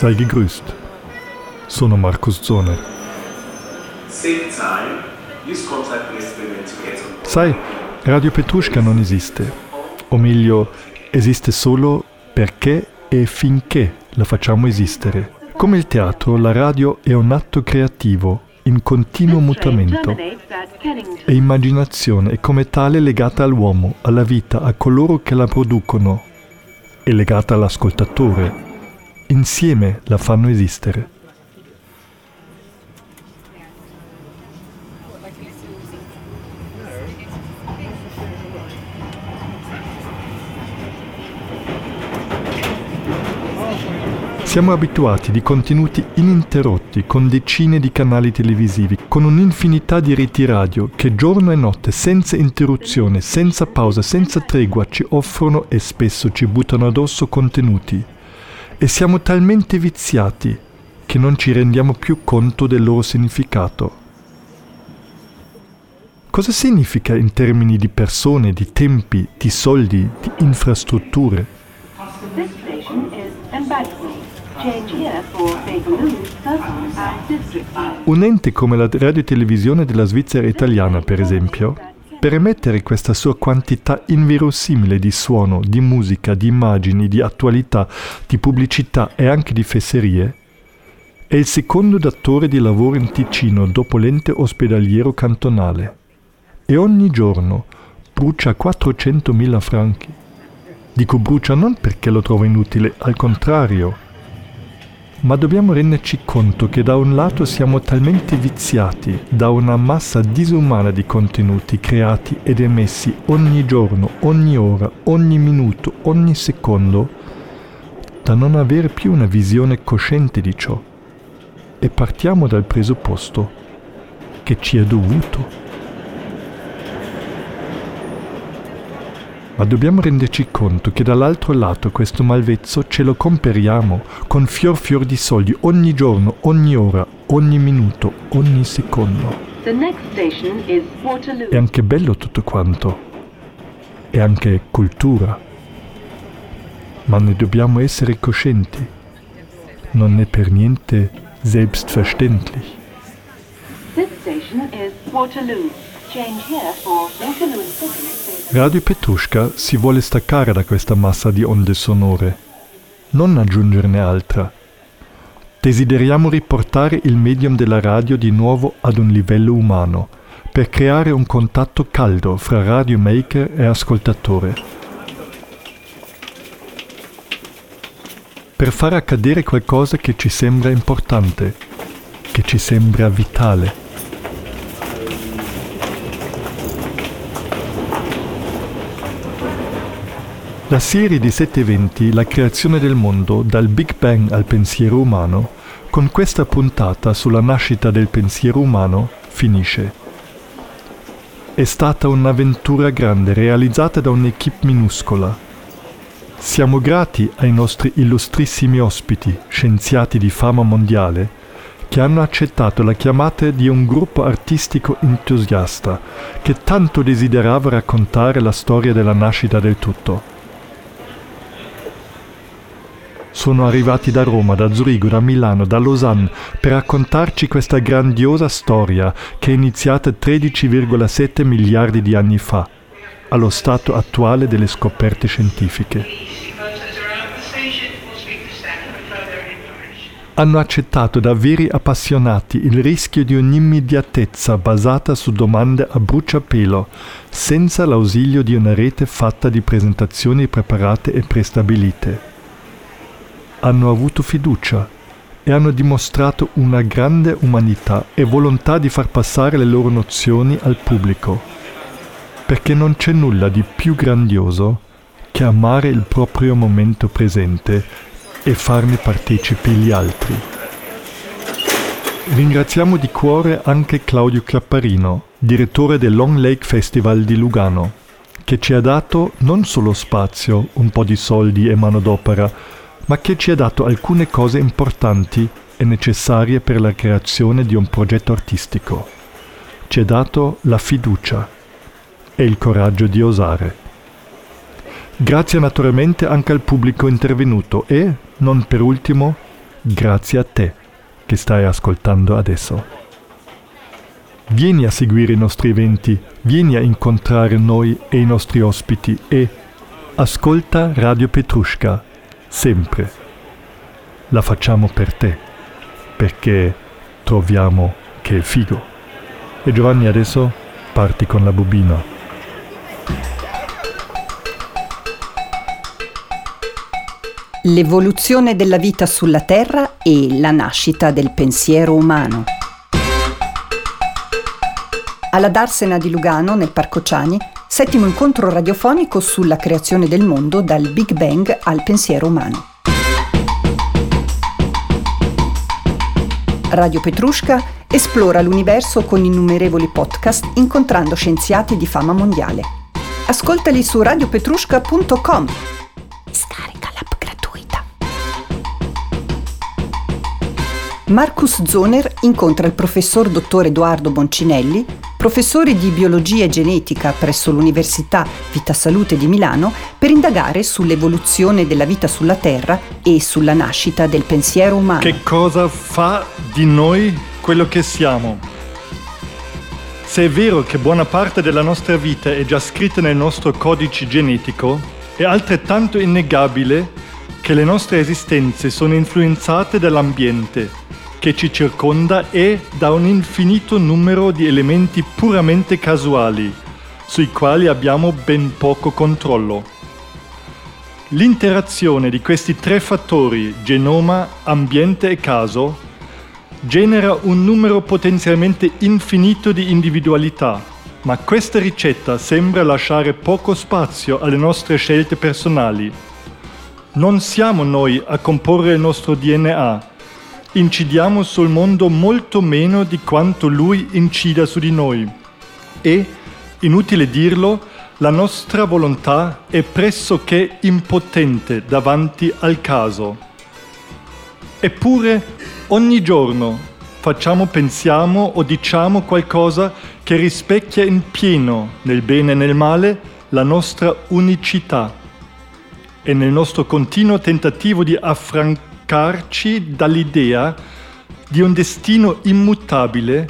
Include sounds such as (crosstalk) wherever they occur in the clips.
sei gegrüßt. Sono Markus Zone. Sai, Radio Petrushka non esiste, o meglio, esiste solo perché e finché la facciamo esistere. Come il teatro, la radio è un atto creativo in continuo mutamento e immaginazione è come tale legata all'uomo, alla vita, a coloro che la producono e legata all'ascoltatore. Insieme la fanno esistere. Siamo abituati di contenuti ininterrotti con decine di canali televisivi, con un'infinità di reti radio che giorno e notte, senza interruzione, senza pausa, senza tregua ci offrono e spesso ci buttano addosso contenuti. E siamo talmente viziati che non ci rendiamo più conto del loro significato. Cosa significa in termini di persone, di tempi, di soldi, di infrastrutture? Un ente come la radiotelevisione della Svizzera italiana, per esempio, per emettere questa sua quantità inverosimile di suono, di musica, di immagini, di attualità, di pubblicità e anche di fesserie, è il secondo datore di lavoro in Ticino dopo l'ente ospedaliero cantonale e ogni giorno brucia 400.000 franchi. Dico brucia non perché lo trova inutile, al contrario, ma dobbiamo renderci conto che da un lato siamo talmente viziati da una massa disumana di contenuti creati ed emessi ogni giorno, ogni ora, ogni minuto, ogni secondo, da non avere più una visione cosciente di ciò. E partiamo dal presupposto che ci è dovuto. Ma dobbiamo renderci conto che dall'altro lato questo malvezzo ce lo comperiamo con fior fior di soldi ogni giorno, ogni ora, ogni minuto, ogni secondo. È anche bello tutto quanto. È anche cultura. Ma ne dobbiamo essere coscienti. Non è per niente selbstverständlich. This station is Waterloo. Radio Petrushka si vuole staccare da questa massa di onde sonore, non aggiungerne altra. Desideriamo riportare il medium della radio di nuovo ad un livello umano, per creare un contatto caldo fra radio maker e ascoltatore. Per far accadere qualcosa che ci sembra importante, che ci sembra vitale. La serie di sette eventi, la creazione del mondo, dal Big Bang al pensiero umano, con questa puntata sulla nascita del pensiero umano, finisce. È stata un'avventura grande realizzata da un'equipe minuscola. Siamo grati ai nostri illustrissimi ospiti, scienziati di fama mondiale, che hanno accettato la chiamata di un gruppo artistico entusiasta che tanto desiderava raccontare la storia della nascita del tutto. Sono arrivati da Roma, da Zurigo, da Milano, da Lausanne per raccontarci questa grandiosa storia che è iniziata 13,7 miliardi di anni fa, allo stato attuale delle scoperte scientifiche. Hanno accettato da veri appassionati il rischio di un'immediatezza basata su domande a bruciapelo, senza l'ausilio di una rete fatta di presentazioni preparate e prestabilite hanno avuto fiducia e hanno dimostrato una grande umanità e volontà di far passare le loro nozioni al pubblico, perché non c'è nulla di più grandioso che amare il proprio momento presente e farne partecipi gli altri. Ringraziamo di cuore anche Claudio Clapparino, direttore del Long Lake Festival di Lugano, che ci ha dato non solo spazio, un po' di soldi e manodopera, ma che ci ha dato alcune cose importanti e necessarie per la creazione di un progetto artistico. Ci ha dato la fiducia e il coraggio di osare. Grazie naturalmente anche al pubblico intervenuto e, non per ultimo, grazie a te che stai ascoltando adesso. Vieni a seguire i nostri eventi, vieni a incontrare noi e i nostri ospiti e ascolta Radio Petrushka, sempre. La facciamo per te, perché troviamo che è figo. E Giovanni adesso parti con la bobina. L'evoluzione della vita sulla Terra e la nascita del pensiero umano. Alla Darsena di Lugano, nel Parco Ciani, settimo incontro radiofonico sulla creazione del mondo dal Big Bang al pensiero umano. Radio Petrushka esplora l'universo con innumerevoli podcast incontrando scienziati di fama mondiale. Ascoltali su radiopetrushka.com. Scarica l'app gratuita. Marcus Zoner incontra il professor dottor Edoardo Boncinelli, professore di biologia e genetica presso l'Università Vita Salute di Milano, per indagare sull'evoluzione della vita sulla Terra e sulla nascita del pensiero umano. Che cosa fa di noi quello che siamo? Se è vero che buona parte della nostra vita è già scritta nel nostro codice genetico, è altrettanto innegabile che le nostre esistenze sono influenzate dall'ambiente che ci circonda e da un infinito numero di elementi puramente casuali, sui quali abbiamo ben poco controllo. L'interazione di questi tre fattori, genoma, ambiente e caso, genera un numero potenzialmente infinito di individualità, ma questa ricetta sembra lasciare poco spazio alle nostre scelte personali. Non siamo noi a comporre il nostro DNA, incidiamo sul mondo molto meno di quanto lui incida su di noi. E, inutile dirlo, la nostra volontà è pressoché impotente davanti al caso. Eppure, ogni giorno facciamo, pensiamo o diciamo qualcosa che rispecchia in pieno, nel bene e nel male, la nostra unicità. E nel nostro continuo tentativo di affrancare staccarci dall'idea di un destino immutabile,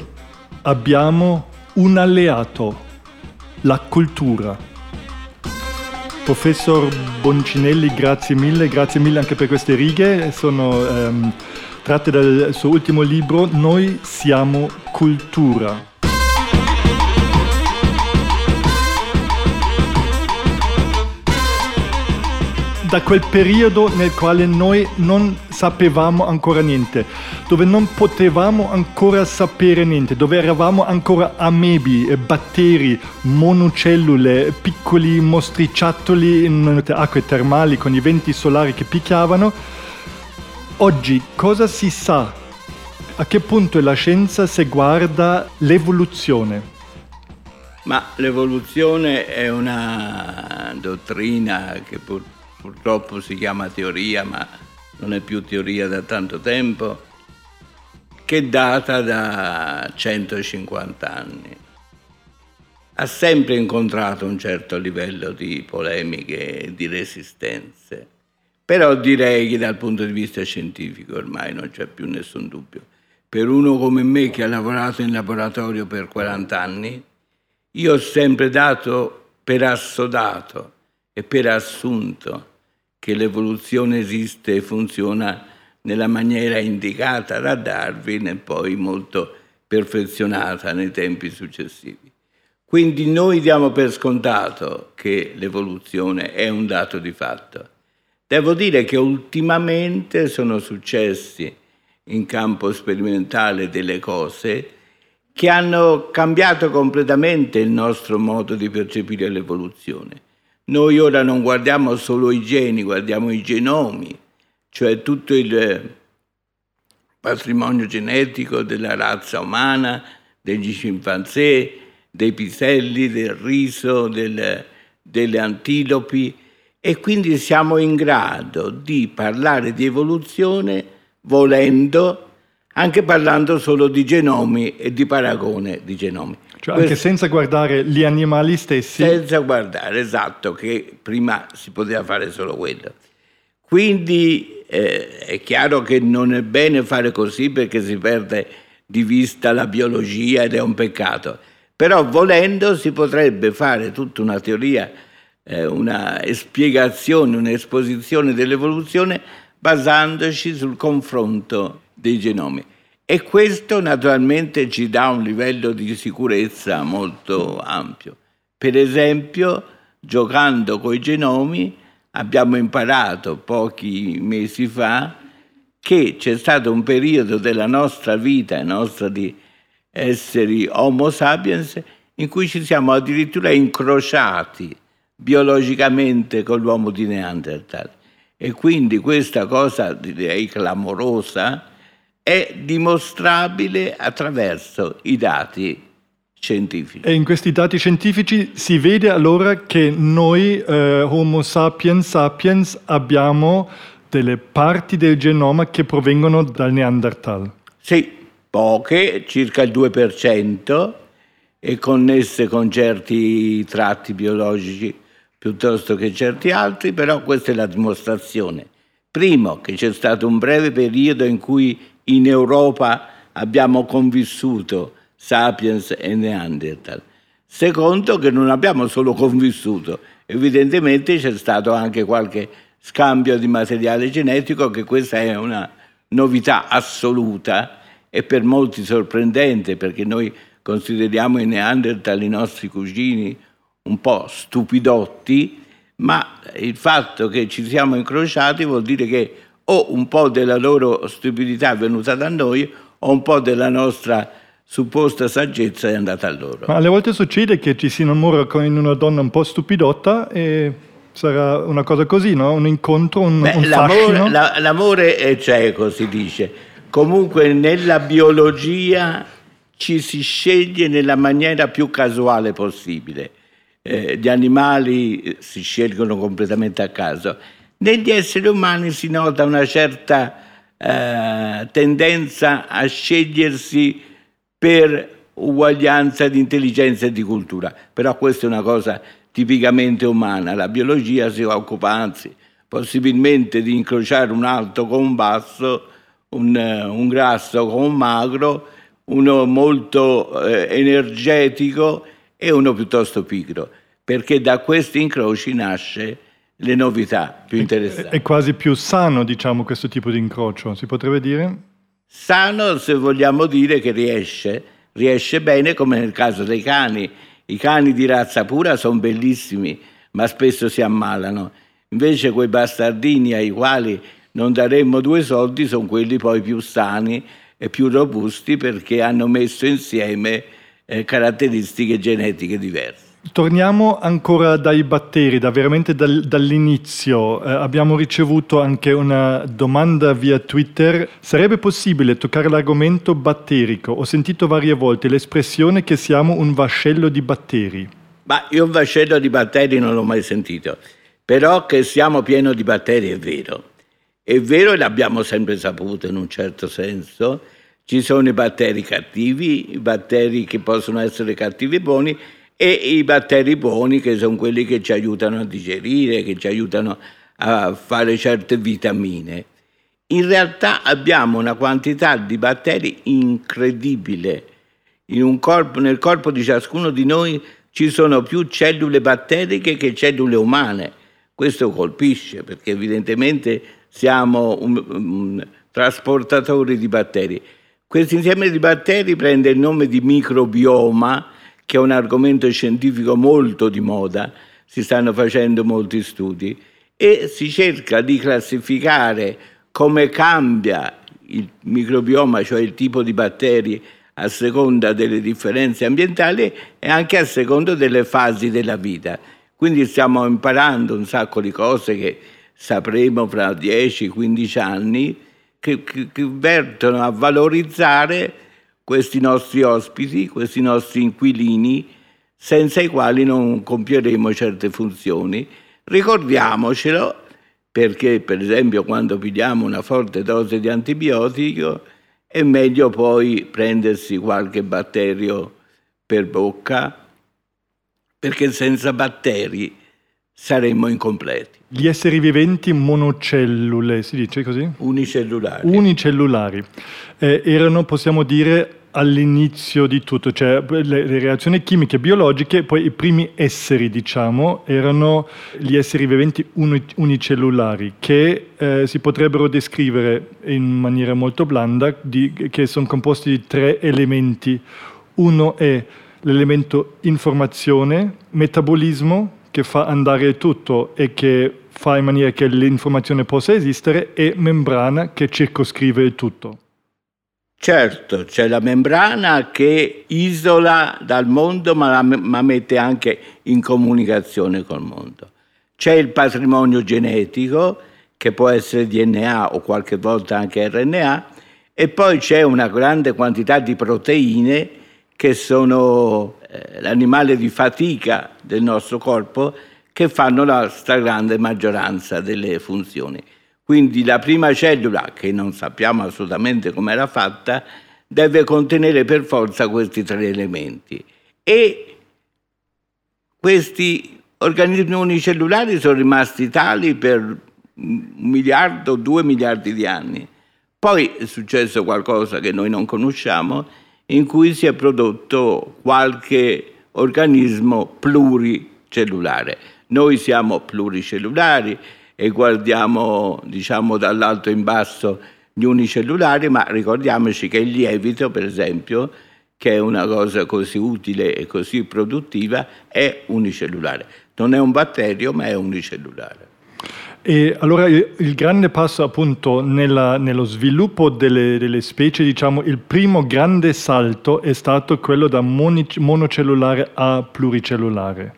abbiamo un alleato, la cultura. Professor Boncinelli, grazie mille, grazie mille anche per queste righe, sono ehm, tratte dal suo ultimo libro Noi siamo cultura. Da quel periodo nel quale noi non sapevamo ancora niente, dove non potevamo ancora sapere niente, dove eravamo ancora amebi, batteri, monocellule, piccoli mostriciattoli in acque termali con i venti solari che picchiavano. Oggi cosa si sa? A che punto è la scienza se guarda l'evoluzione? Ma l'evoluzione è una dottrina che purtroppo purtroppo si chiama teoria, ma non è più teoria da tanto tempo, che data da 150 anni. Ha sempre incontrato un certo livello di polemiche e di resistenze, però direi che dal punto di vista scientifico ormai non c'è più nessun dubbio. Per uno come me che ha lavorato in laboratorio per 40 anni, io ho sempre dato per assodato e per assunto che l'evoluzione esiste e funziona nella maniera indicata da Darwin e poi molto perfezionata nei tempi successivi. Quindi noi diamo per scontato che l'evoluzione è un dato di fatto. Devo dire che ultimamente sono successi in campo sperimentale delle cose che hanno cambiato completamente il nostro modo di percepire l'evoluzione. Noi ora non guardiamo solo i geni, guardiamo i genomi, cioè tutto il patrimonio genetico della razza umana, degli scimpanzé, dei piselli, del riso, del, delle antilopi e quindi siamo in grado di parlare di evoluzione volendo, anche parlando solo di genomi e di paragone di genomi. Cioè anche senza guardare gli animali stessi. Senza guardare, esatto, che prima si poteva fare solo quello. Quindi eh, è chiaro che non è bene fare così perché si perde di vista la biologia ed è un peccato. Però volendo si potrebbe fare tutta una teoria, eh, una spiegazione, un'esposizione dell'evoluzione basandoci sul confronto dei genomi. E questo naturalmente ci dà un livello di sicurezza molto ampio. Per esempio, giocando con i genomi, abbiamo imparato pochi mesi fa che c'è stato un periodo della nostra vita, nostra di esseri Homo sapiens, in cui ci siamo addirittura incrociati biologicamente con l'uomo di Neanderthal. E quindi questa cosa, direi clamorosa, è dimostrabile attraverso i dati scientifici. E in questi dati scientifici si vede allora che noi, eh, Homo sapiens sapiens, abbiamo delle parti del genoma che provengono dal Neanderthal. Sì, poche, circa il 2%, e connesse con certi tratti biologici piuttosto che certi altri, però questa è la dimostrazione. Primo, che c'è stato un breve periodo in cui in Europa abbiamo convissuto sapiens e Neanderthal. Secondo, che non abbiamo solo convissuto, evidentemente c'è stato anche qualche scambio di materiale genetico, che questa è una novità assoluta e per molti sorprendente, perché noi consideriamo i Neanderthal i nostri cugini un po' stupidotti, ma il fatto che ci siamo incrociati vuol dire che o un po' della loro stupidità è venuta da noi o un po' della nostra supposta saggezza è andata a loro. Ma alle volte succede che ci si innamora con una donna un po' stupidotta e sarà una cosa così, no? Un incontro, un, Beh, un l'amore, la, l'amore è cieco, si dice. Comunque nella biologia ci si sceglie nella maniera più casuale possibile. Eh, gli animali si scelgono completamente a caso. Negli esseri umani si nota una certa eh, tendenza a scegliersi per uguaglianza di intelligenza e di cultura. Però questa è una cosa tipicamente umana. La biologia si occupa anzi possibilmente di incrociare un alto con un basso, un, un grasso con un magro, uno molto eh, energetico e uno piuttosto pigro, perché da questi incroci nasce le novità più interessanti. È, è quasi più sano, diciamo, questo tipo di incrocio, si potrebbe dire? Sano se vogliamo dire che riesce, riesce bene come nel caso dei cani. I cani di razza pura sono bellissimi, ma spesso si ammalano. Invece quei bastardini ai quali non daremmo due soldi sono quelli poi più sani e più robusti perché hanno messo insieme eh, caratteristiche genetiche diverse. Torniamo ancora dai batteri, da veramente dal, dall'inizio. Eh, abbiamo ricevuto anche una domanda via Twitter. Sarebbe possibile toccare l'argomento batterico? Ho sentito varie volte l'espressione che siamo un vascello di batteri. Ma io un vascello di batteri non l'ho mai sentito, però che siamo pieni di batteri è vero. È vero e l'abbiamo sempre saputo in un certo senso. Ci sono i batteri cattivi, i batteri che possono essere cattivi e buoni e i batteri buoni che sono quelli che ci aiutano a digerire, che ci aiutano a fare certe vitamine. In realtà abbiamo una quantità di batteri incredibile. Corpo, nel corpo di ciascuno di noi ci sono più cellule batteriche che cellule umane. Questo colpisce perché evidentemente siamo un, un, trasportatori di batteri. Questo insieme di batteri prende il nome di microbioma che è un argomento scientifico molto di moda, si stanno facendo molti studi e si cerca di classificare come cambia il microbioma, cioè il tipo di batteri a seconda delle differenze ambientali e anche a seconda delle fasi della vita. Quindi stiamo imparando un sacco di cose che sapremo fra 10-15 anni che, che, che vertono a valorizzare questi nostri ospiti, questi nostri inquilini, senza i quali non compieremo certe funzioni. Ricordiamocelo perché, per esempio, quando pigliamo una forte dose di antibiotico, è meglio poi prendersi qualche batterio per bocca, perché senza batteri saremmo incompleti. Gli esseri viventi monocellule, si dice così? Unicellulari. Unicellulari. Eh, erano, possiamo dire, all'inizio di tutto, cioè le, le, reazioni chimiche e biologiche, poi i primi esseri, diciamo, erano gli esseri viventi unicellulari, che eh, si potrebbero descrivere in maniera molto blanda, di, che sono composti di tre elementi. Uno è l'elemento informazione, metabolismo, che fa andare tutto e che fa in maniera che l'informazione possa esistere, e membrana che circoscrive il tutto. Certo, c'è la membrana che isola dal mondo ma, ma mette anche in comunicazione col mondo. C'è il patrimonio genetico che può essere DNA o qualche volta anche RNA e poi c'è una grande quantità di proteine che sono l'animale di fatica del nostro corpo che fanno la stragrande maggioranza delle funzioni. Quindi la prima cellula, che non sappiamo assolutamente come era fatta, deve contenere per forza questi tre elementi. E questi organismi unicellulari sono rimasti tali per un miliardo, due miliardi di anni. Poi è successo qualcosa che noi non conosciamo, in cui si è prodotto qualche organismo pluricellulare. Noi siamo pluricellulari, e guardiamo diciamo dall'alto in basso gli unicellulari, ma ricordiamoci che il lievito, per esempio, che è una cosa così utile e così produttiva, è unicellulare. Non è un batterio, ma è unicellulare. E allora il grande passo appunto nella, nello sviluppo delle, delle, specie, diciamo, il primo grande salto è stato quello da monocellulare a pluricellulare.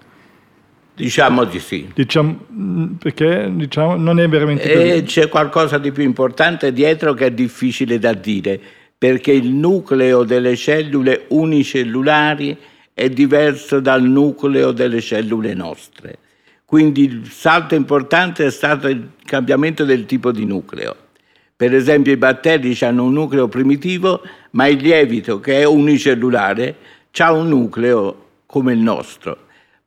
Diciamo di sì. Diciamo, perché diciamo, non è veramente così. E c'è qualcosa di più importante dietro che è difficile da dire, perché il nucleo delle cellule unicellulari è diverso dal nucleo delle cellule nostre. Quindi il salto importante è stato il cambiamento del tipo di nucleo. Per esempio i batteri hanno un nucleo primitivo, ma il lievito, che è unicellulare, ha un nucleo come il nostro.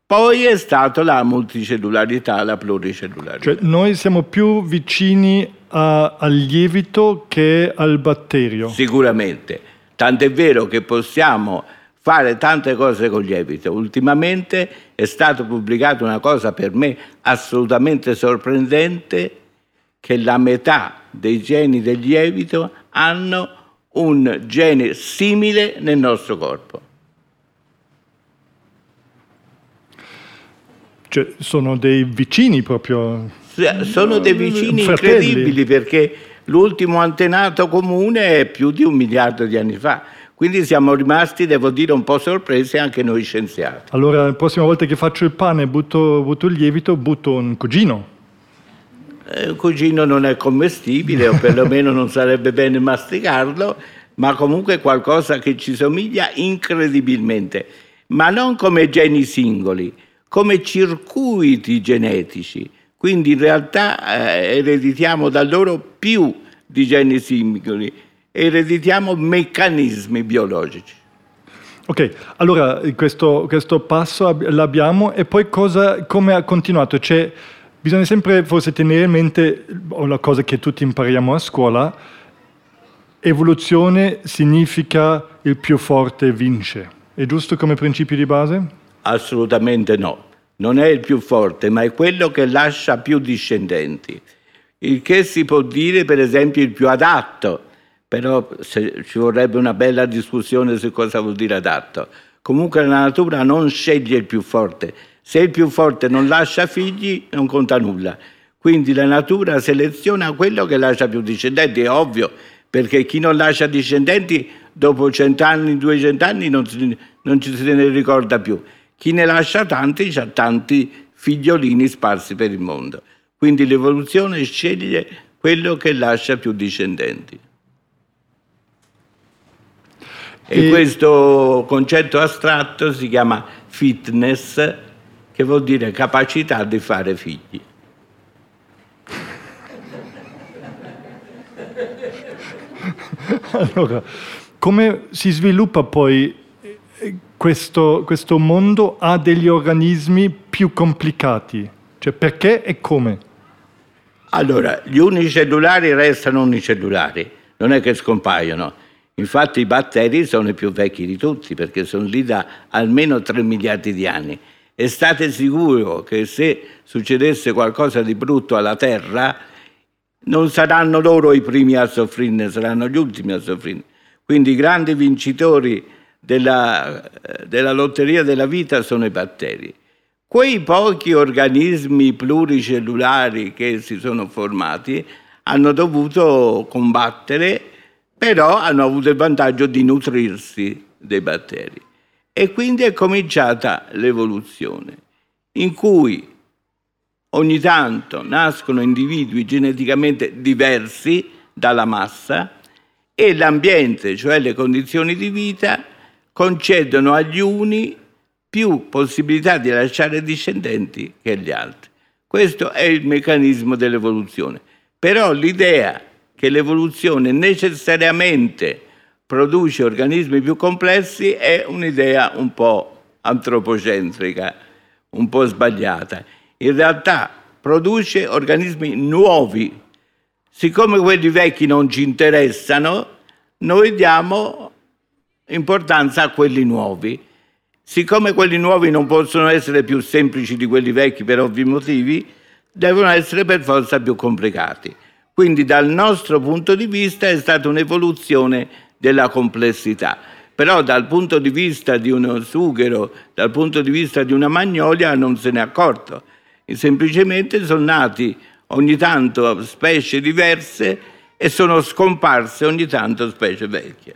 Poi è stata la multicellularità, la pluricellularità. Cioè noi siamo più vicini a, al lievito che al batterio. Sicuramente, tant'è vero che possiamo fare tante cose con lievito. Ultimamente è stata pubblicata una cosa per me assolutamente sorprendente, che la metà dei geni del lievito hanno un gene simile nel nostro corpo. Cioè, sono dei vicini proprio. Sono dei vicini fratelli. incredibili perché l'ultimo antenato comune è più di un miliardo di anni fa. Quindi siamo rimasti, devo dire, un po' sorpresi anche noi scienziati. Allora, la prossima volta che faccio il pane e butto, butto, il lievito, butto un cugino. Eh, un cugino non è commestibile, o perlomeno non sarebbe bene masticarlo, ma comunque qualcosa che ci somiglia incredibilmente, ma non come geni singoli, come circuiti genetici, quindi in realtà eh, ereditiamo da loro più di geni singoli, ereditiamo meccanismi biologici. Ok, allora questo, questo passo l'abbiamo e poi cosa, come ha continuato? Cioè, bisogna sempre forse tenere in mente una cosa che tutti impariamo a scuola, evoluzione significa il più forte vince. È giusto come principio di base? Assolutamente no. Non è il più forte, ma è quello che lascia più discendenti. Il che si può dire, per esempio, il più adatto, però ci vorrebbe una bella discussione su cosa vuol dire adatto. Comunque la natura non sceglie il più forte. Se il più forte non lascia figli, non conta nulla. Quindi la natura seleziona quello che lascia più discendenti, è ovvio, perché chi non lascia discendenti dopo cent'anni, duecent'anni non, non ci se ne ricorda più. Chi ne lascia tanti ha tanti figliolini sparsi per il mondo. Quindi l'evoluzione sceglie quello che lascia più discendenti. E, e questo concetto astratto si chiama fitness, che vuol dire capacità di fare figli. (laughs) Allora, come si sviluppa poi questo, questo mondo ha degli organismi più complicati. Cioè Cioè perché e come? Allora, gli unicellulari restano unicellulari, non è che scompaiono. Infatti i batteri sono i più vecchi di tutti perché sono lì da almeno 3 miliardi di anni. E state sicuro che se succedesse qualcosa di brutto alla Terra, non saranno loro i primi a soffrirne, saranno gli ultimi a soffrirne. Quindi i grandi vincitori della, della lotteria della vita sono i batteri. Quei pochi organismi pluricellulari che si sono formati hanno dovuto combattere, però hanno avuto il vantaggio di nutrirsi dei batteri. E quindi è cominciata l'evoluzione, in cui ogni tanto nascono individui geneticamente diversi dalla massa e l'ambiente, cioè le condizioni di vita, concedono agli uni più possibilità di lasciare discendenti che agli altri. Questo è il meccanismo dell'evoluzione. Però l'idea che l'evoluzione necessariamente produce organismi più complessi è un'idea un po' antropocentrica, un po' sbagliata. In realtà produce organismi nuovi. Siccome quelli vecchi non ci interessano, noi diamo importanza a quelli nuovi. Siccome quelli nuovi non possono essere più semplici di quelli vecchi per ovvi motivi, devono essere per forza più complicati. Quindi dal nostro punto di vista è stata un'evoluzione della complessità. Però dal punto di vista di uno sughero, dal punto di vista di una magnolia non se n'è accorto. Semplicemente sono nati ogni tanto specie diverse e sono scomparse ogni tanto specie vecchie.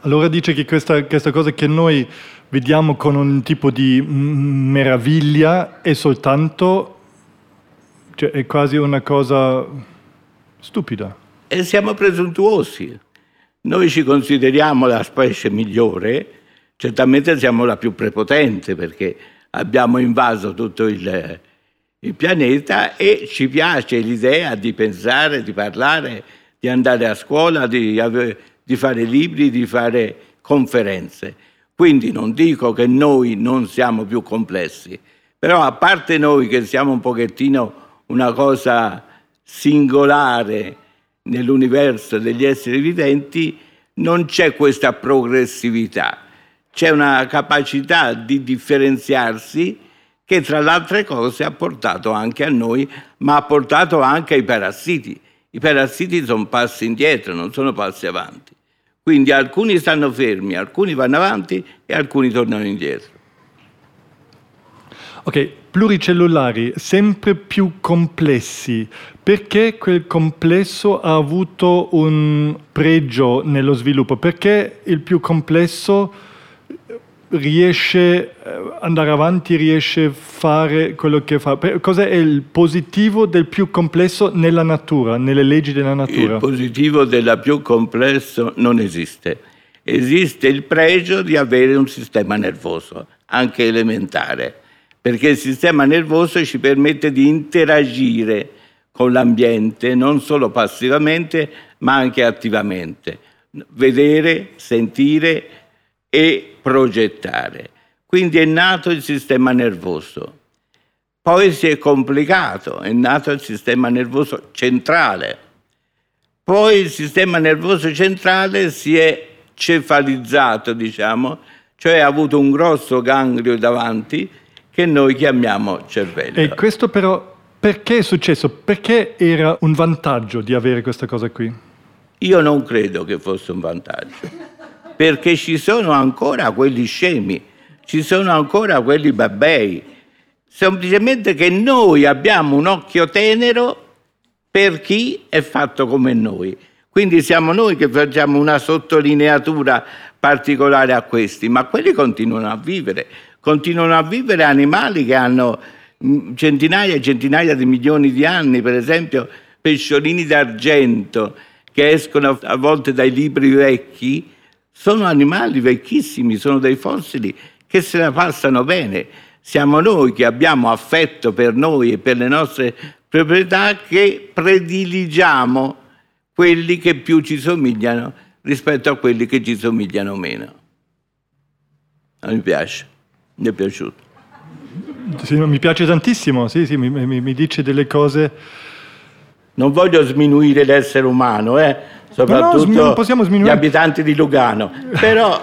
Allora dice che questa, questa cosa che noi vediamo con un tipo di meraviglia è soltanto, cioè è quasi una cosa stupida. E siamo presuntuosi. Noi ci consideriamo la specie migliore, certamente siamo la più prepotente perché abbiamo invaso tutto il, il pianeta e ci piace l'idea di pensare, di parlare, di andare a scuola, di di fare libri, di fare conferenze. Quindi non dico che noi non siamo più complessi, però a parte noi che siamo un pochettino una cosa singolare nell'universo degli esseri viventi, non c'è questa progressività, c'è una capacità di differenziarsi che tra le altre cose ha portato anche a noi, ma ha portato anche ai parassiti. I parassiti sono passi indietro, non sono passi avanti. Quindi alcuni stanno fermi, alcuni vanno avanti e alcuni tornano indietro. Ok, pluricellulari sempre più complessi. Perché quel complesso ha avuto un pregio nello sviluppo? Perché il più complesso riesce ad eh, andare avanti, riesce a fare quello che fa. Cos'è il positivo del più complesso nella natura, nelle leggi della natura? Il positivo del più complesso non esiste. Esiste il pregio di avere un sistema nervoso, anche elementare, perché il sistema nervoso ci permette di interagire con l'ambiente, non solo passivamente, ma anche attivamente. Vedere, sentire, e progettare. Quindi è nato il sistema nervoso. Poi si è complicato, è nato il sistema nervoso centrale. Poi il sistema nervoso centrale si è cefalizzato, diciamo, cioè ha avuto un grosso ganglio davanti che noi chiamiamo cervello. E questo però perché è successo? Perché era un vantaggio di avere questa cosa qui? Io non credo che fosse un vantaggio perché ci sono ancora quelli scemi, ci sono ancora quelli babbei. Semplicemente che noi abbiamo un occhio tenero per chi è fatto come noi. Quindi siamo noi che facciamo una sottolineatura particolare a questi, ma quelli continuano a vivere, continuano a vivere animali che hanno centinaia e centinaia di milioni di anni, per esempio pesciolini d'argento che escono a volte dai libri vecchi sono animali vecchissimi, sono dei fossili che se la passano bene. Siamo noi che abbiamo affetto per noi e per le nostre proprietà che prediligiamo quelli che più ci somigliano rispetto a quelli che ci somigliano meno. A me piace, mi è piaciuto. Sì, mi piace tantissimo, sì, sì, mi, mi, mi, dice delle cose. Non voglio sminuire l'essere umano, eh? soprattutto no, no, gli abitanti di Lugano, però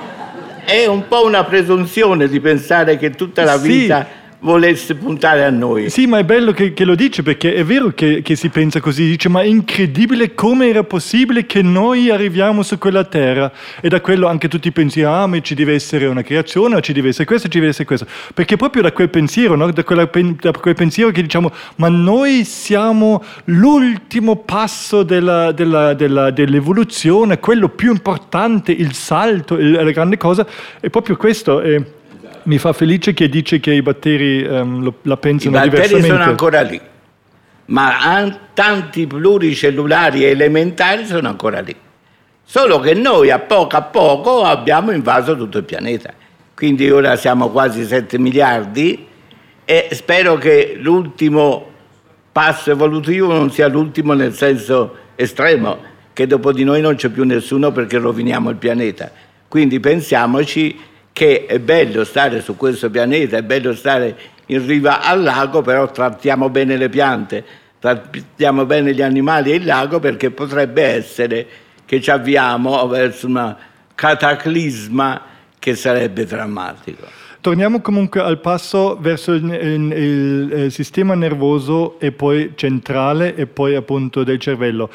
è un po' una presunzione di pensare che tutta la vita... Volesse puntare a noi. Sì, ma è bello che, che lo dice perché è vero che, che, si pensa così, dice ma è incredibile come era possibile che noi arriviamo su quella terra e da quello anche tutti pensiamo, ah ci deve essere una creazione, ci deve essere questo, ci deve essere questo, perché proprio da quel pensiero, no? da, quella, da, quel pensiero che diciamo ma noi siamo l'ultimo passo della, della, della, dell'evoluzione, quello più importante, il salto, il, la grande cosa, è proprio questo. È, mi fa felice che dice che i batteri um, lo, la pensano diversamente. I batteri sono ancora lì, ma tanti pluricellulari elementari sono ancora lì. Solo che noi a poco a poco abbiamo invaso tutto il pianeta. Quindi ora siamo quasi 7 miliardi e spero che l'ultimo passo evolutivo non sia l'ultimo nel senso estremo, che dopo di noi non c'è più nessuno perché roviniamo il pianeta. Quindi pensiamoci che è bello stare su questo pianeta, è bello stare in riva al lago, però trattiamo bene le piante, trattiamo bene gli animali e il lago perché potrebbe essere che ci avviamo verso un cataclisma che sarebbe drammatico. Torniamo comunque al passo verso il, il, il, il sistema nervoso e poi centrale e poi appunto del cervello.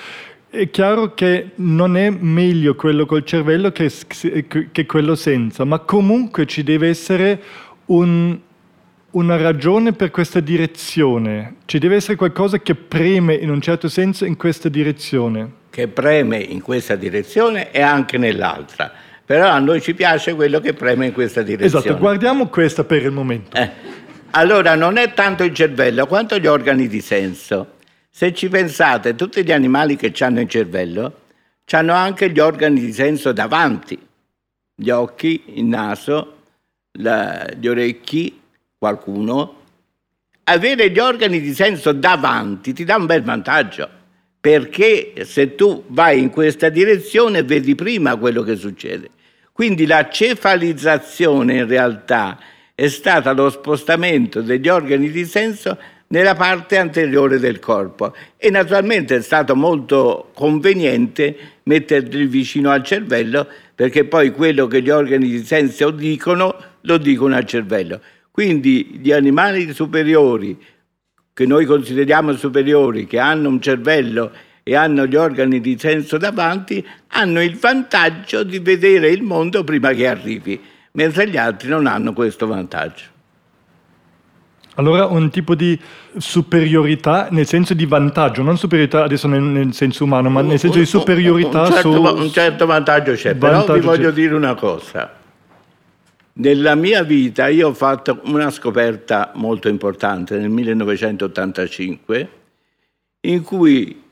È chiaro che non è meglio quello col cervello che, che quello senza, ma comunque ci deve essere un, una ragione per questa direzione, ci deve essere qualcosa che preme in un certo senso in questa direzione. Che preme in questa direzione e anche nell'altra, però a noi ci piace quello che preme in questa direzione. Esatto, guardiamo questa per il momento. Eh. Allora non è tanto il cervello quanto gli organi di senso. Se ci pensate, tutti gli animali che hanno il cervello hanno anche gli organi di senso davanti, gli occhi, il naso, la, gli orecchi, qualcuno. Avere gli organi di senso davanti ti dà un bel vantaggio, perché se tu vai in questa direzione vedi prima quello che succede. Quindi la cefalizzazione in realtà è stata lo spostamento degli organi di senso nella parte anteriore del corpo e naturalmente è stato molto conveniente metterli vicino al cervello perché poi quello che gli organi di senso dicono lo dicono al cervello. Quindi gli animali superiori che noi consideriamo superiori, che hanno un cervello e hanno gli organi di senso davanti, hanno il vantaggio di vedere il mondo prima che arrivi, mentre gli altri non hanno questo vantaggio. Allora un tipo di superiorità nel senso di vantaggio, non superiorità adesso nel, nel senso umano, ma nel senso di superiorità un, certo, su... Un certo vantaggio c'è, vantaggio però vi voglio c'è. dire una cosa. Nella mia vita io ho fatto una scoperta molto importante nel 1985 in cui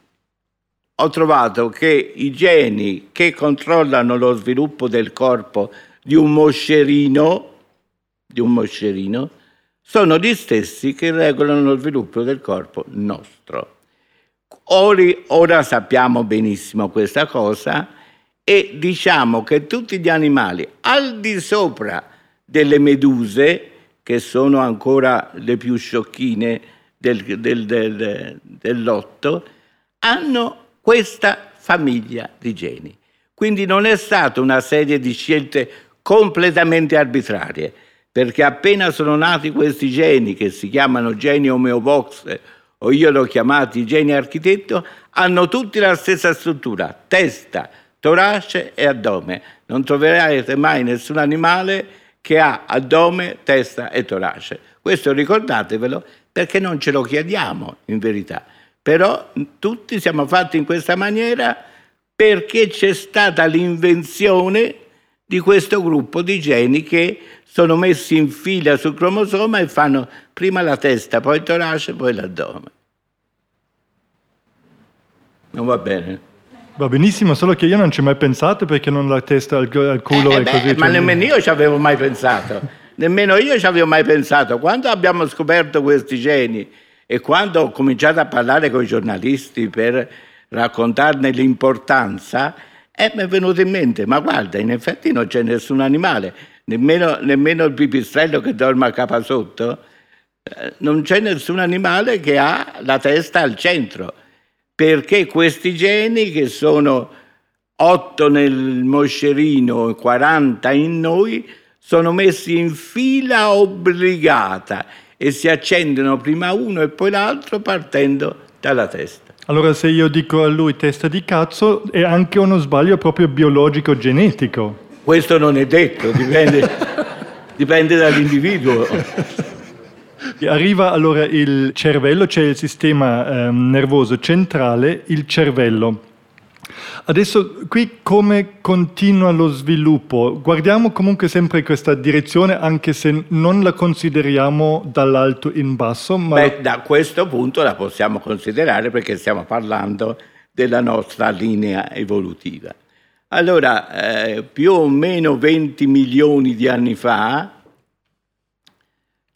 ho trovato che i geni che controllano lo sviluppo del corpo di un moscerino, di un moscerino sono gli stessi che regolano lo sviluppo del corpo nostro. Ora sappiamo benissimo questa cosa e diciamo che tutti gli animali, al di sopra delle meduse, che sono ancora le più sciocchine del, del, del, dell'otto, hanno questa famiglia di geni. Quindi non è stata una serie di scelte completamente arbitrarie perché appena sono nati questi geni, che si chiamano geni omeobox, o io li ho chiamati geni architetto, hanno tutti la stessa struttura, testa, torace e addome. Non troverete mai nessun animale che ha addome, testa e torace. Questo ricordatevelo perché non ce lo chiediamo in verità. Però tutti siamo fatti in questa maniera perché c'è stata l'invenzione di questo gruppo di geni che sono messi in fila sul cromosoma e fanno prima la testa, poi il torace, poi l'addome. Non va bene? Va benissimo, solo che io non ci ho mai pensato perché non la testa al, al culo eh, e beh, così. Ma cioè... nemmeno io ci avevo mai pensato. nemmeno io ci avevo mai pensato. Quando abbiamo scoperto questi geni e quando ho cominciato a parlare con i giornalisti per raccontarne l'importanza, eh, mi è venuto in mente, ma guarda, in effetti non c'è nessun animale nemmeno, nemmeno il pipistrello che dorme a capa sotto, eh, non c'è nessun animale che ha la testa al centro, perché questi geni che sono 8 nel moscerino e 40 in noi sono messi in fila obbligata e si accendono prima uno e poi l'altro partendo dalla testa. Allora se io dico a lui testa di cazzo è anche uno sbaglio proprio biologico-genetico. Questo non è detto, dipende, (laughs) dipende dall'individuo. Arriva allora il cervello, c'è il sistema eh, nervoso centrale, il cervello. Adesso qui come continua lo sviluppo? Guardiamo comunque sempre questa direzione anche se non la consideriamo dall'alto in basso. Ma... Beh, da questo punto la possiamo considerare perché stiamo parlando della nostra linea evolutiva. Allora, eh, più o meno 20 milioni di anni fa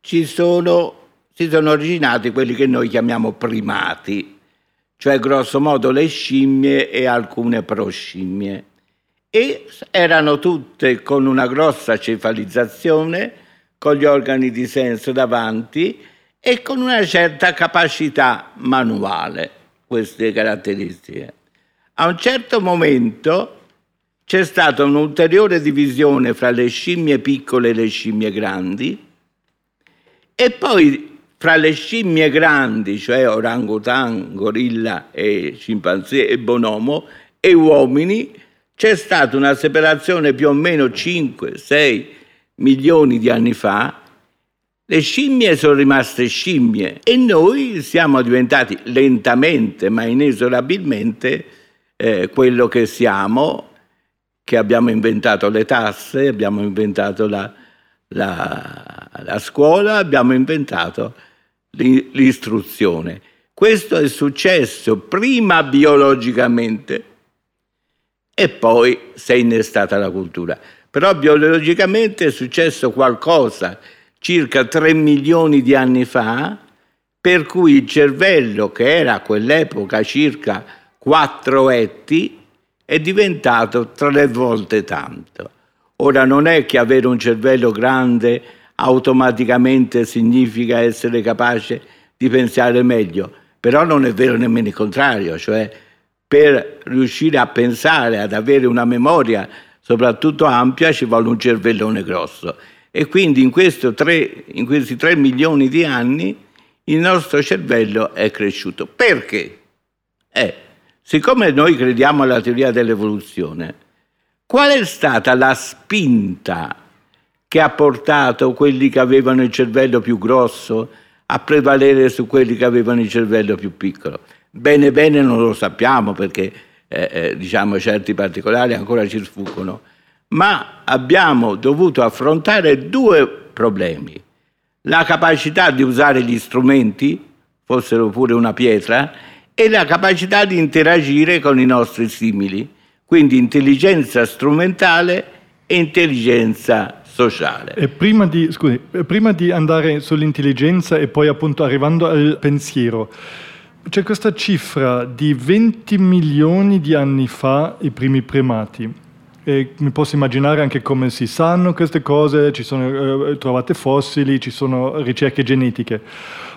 ci sono, si sono originati quelli che noi chiamiamo primati cioè grosso modo le scimmie e alcune proscimmie. E erano tutte con una grossa cefalizzazione, con gli organi di senso davanti e con una certa capacità manuale, queste caratteristiche. A un certo momento c'è stata un'ulteriore divisione fra le scimmie piccole e le scimmie grandi e poi fra le scimmie grandi, cioè orangutan, gorilla e scimpanzé e bonomo, e uomini, c'è stata una separazione più o meno 5-6 milioni di anni fa. Le scimmie sono rimaste scimmie e noi siamo diventati lentamente ma inesorabilmente eh, quello che siamo, che abbiamo inventato le tasse, abbiamo inventato la, la, la scuola, abbiamo inventato l'istruzione. Questo è successo prima biologicamente e poi si è innestata la cultura. Però biologicamente è successo qualcosa circa 3 milioni di anni fa, per cui il cervello, che era a quell'epoca circa 4 etti, è diventato tre volte tanto. Ora non è che avere un cervello grande automaticamente significa essere capace di pensare meglio, però non è vero nemmeno il contrario, cioè per riuscire a pensare, ad avere una memoria soprattutto ampia ci vuole un cervellone grosso e quindi in, tre, in questi tre milioni di anni il nostro cervello è cresciuto. Perché? Eh, siccome noi crediamo alla teoria dell'evoluzione, qual è stata la spinta che ha portato quelli che avevano il cervello più grosso a prevalere su quelli che avevano il cervello più piccolo. Bene bene non lo sappiamo perché eh, eh, diciamo certi particolari ancora ci sfuggono, ma abbiamo dovuto affrontare due problemi. La capacità di usare gli strumenti, fossero pure una pietra, e la capacità di interagire con i nostri simili, quindi intelligenza strumentale e intelligenza sociale. E prima di, scusi, prima di andare sull'intelligenza e poi appunto arrivando al pensiero, c'è questa cifra di 20 milioni di anni fa i primi primati. E mi posso immaginare anche come si sanno queste cose, ci sono eh, trovate fossili, ci sono ricerche genetiche.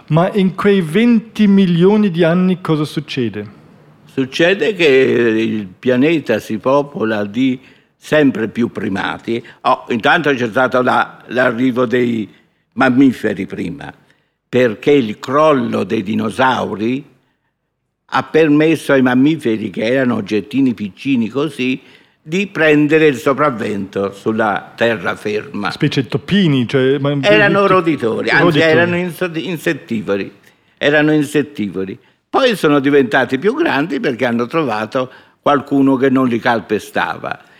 Ma in quei 20 milioni di anni cosa succede? Succede che il pianeta si popola di sempre più primati. Oh, intanto c'è stato la, l'arrivo dei mammiferi prima, perché il crollo dei dinosauri ha permesso ai mammiferi, che erano oggettini piccini così, di prendere il sopravvento sulla terraferma. Specie toppini? Cioè. Erano roditori, anzi roditori. erano insettivori. Erano insettivori. Poi sono diventati più grandi perché hanno trovato qualcuno che non li calpestava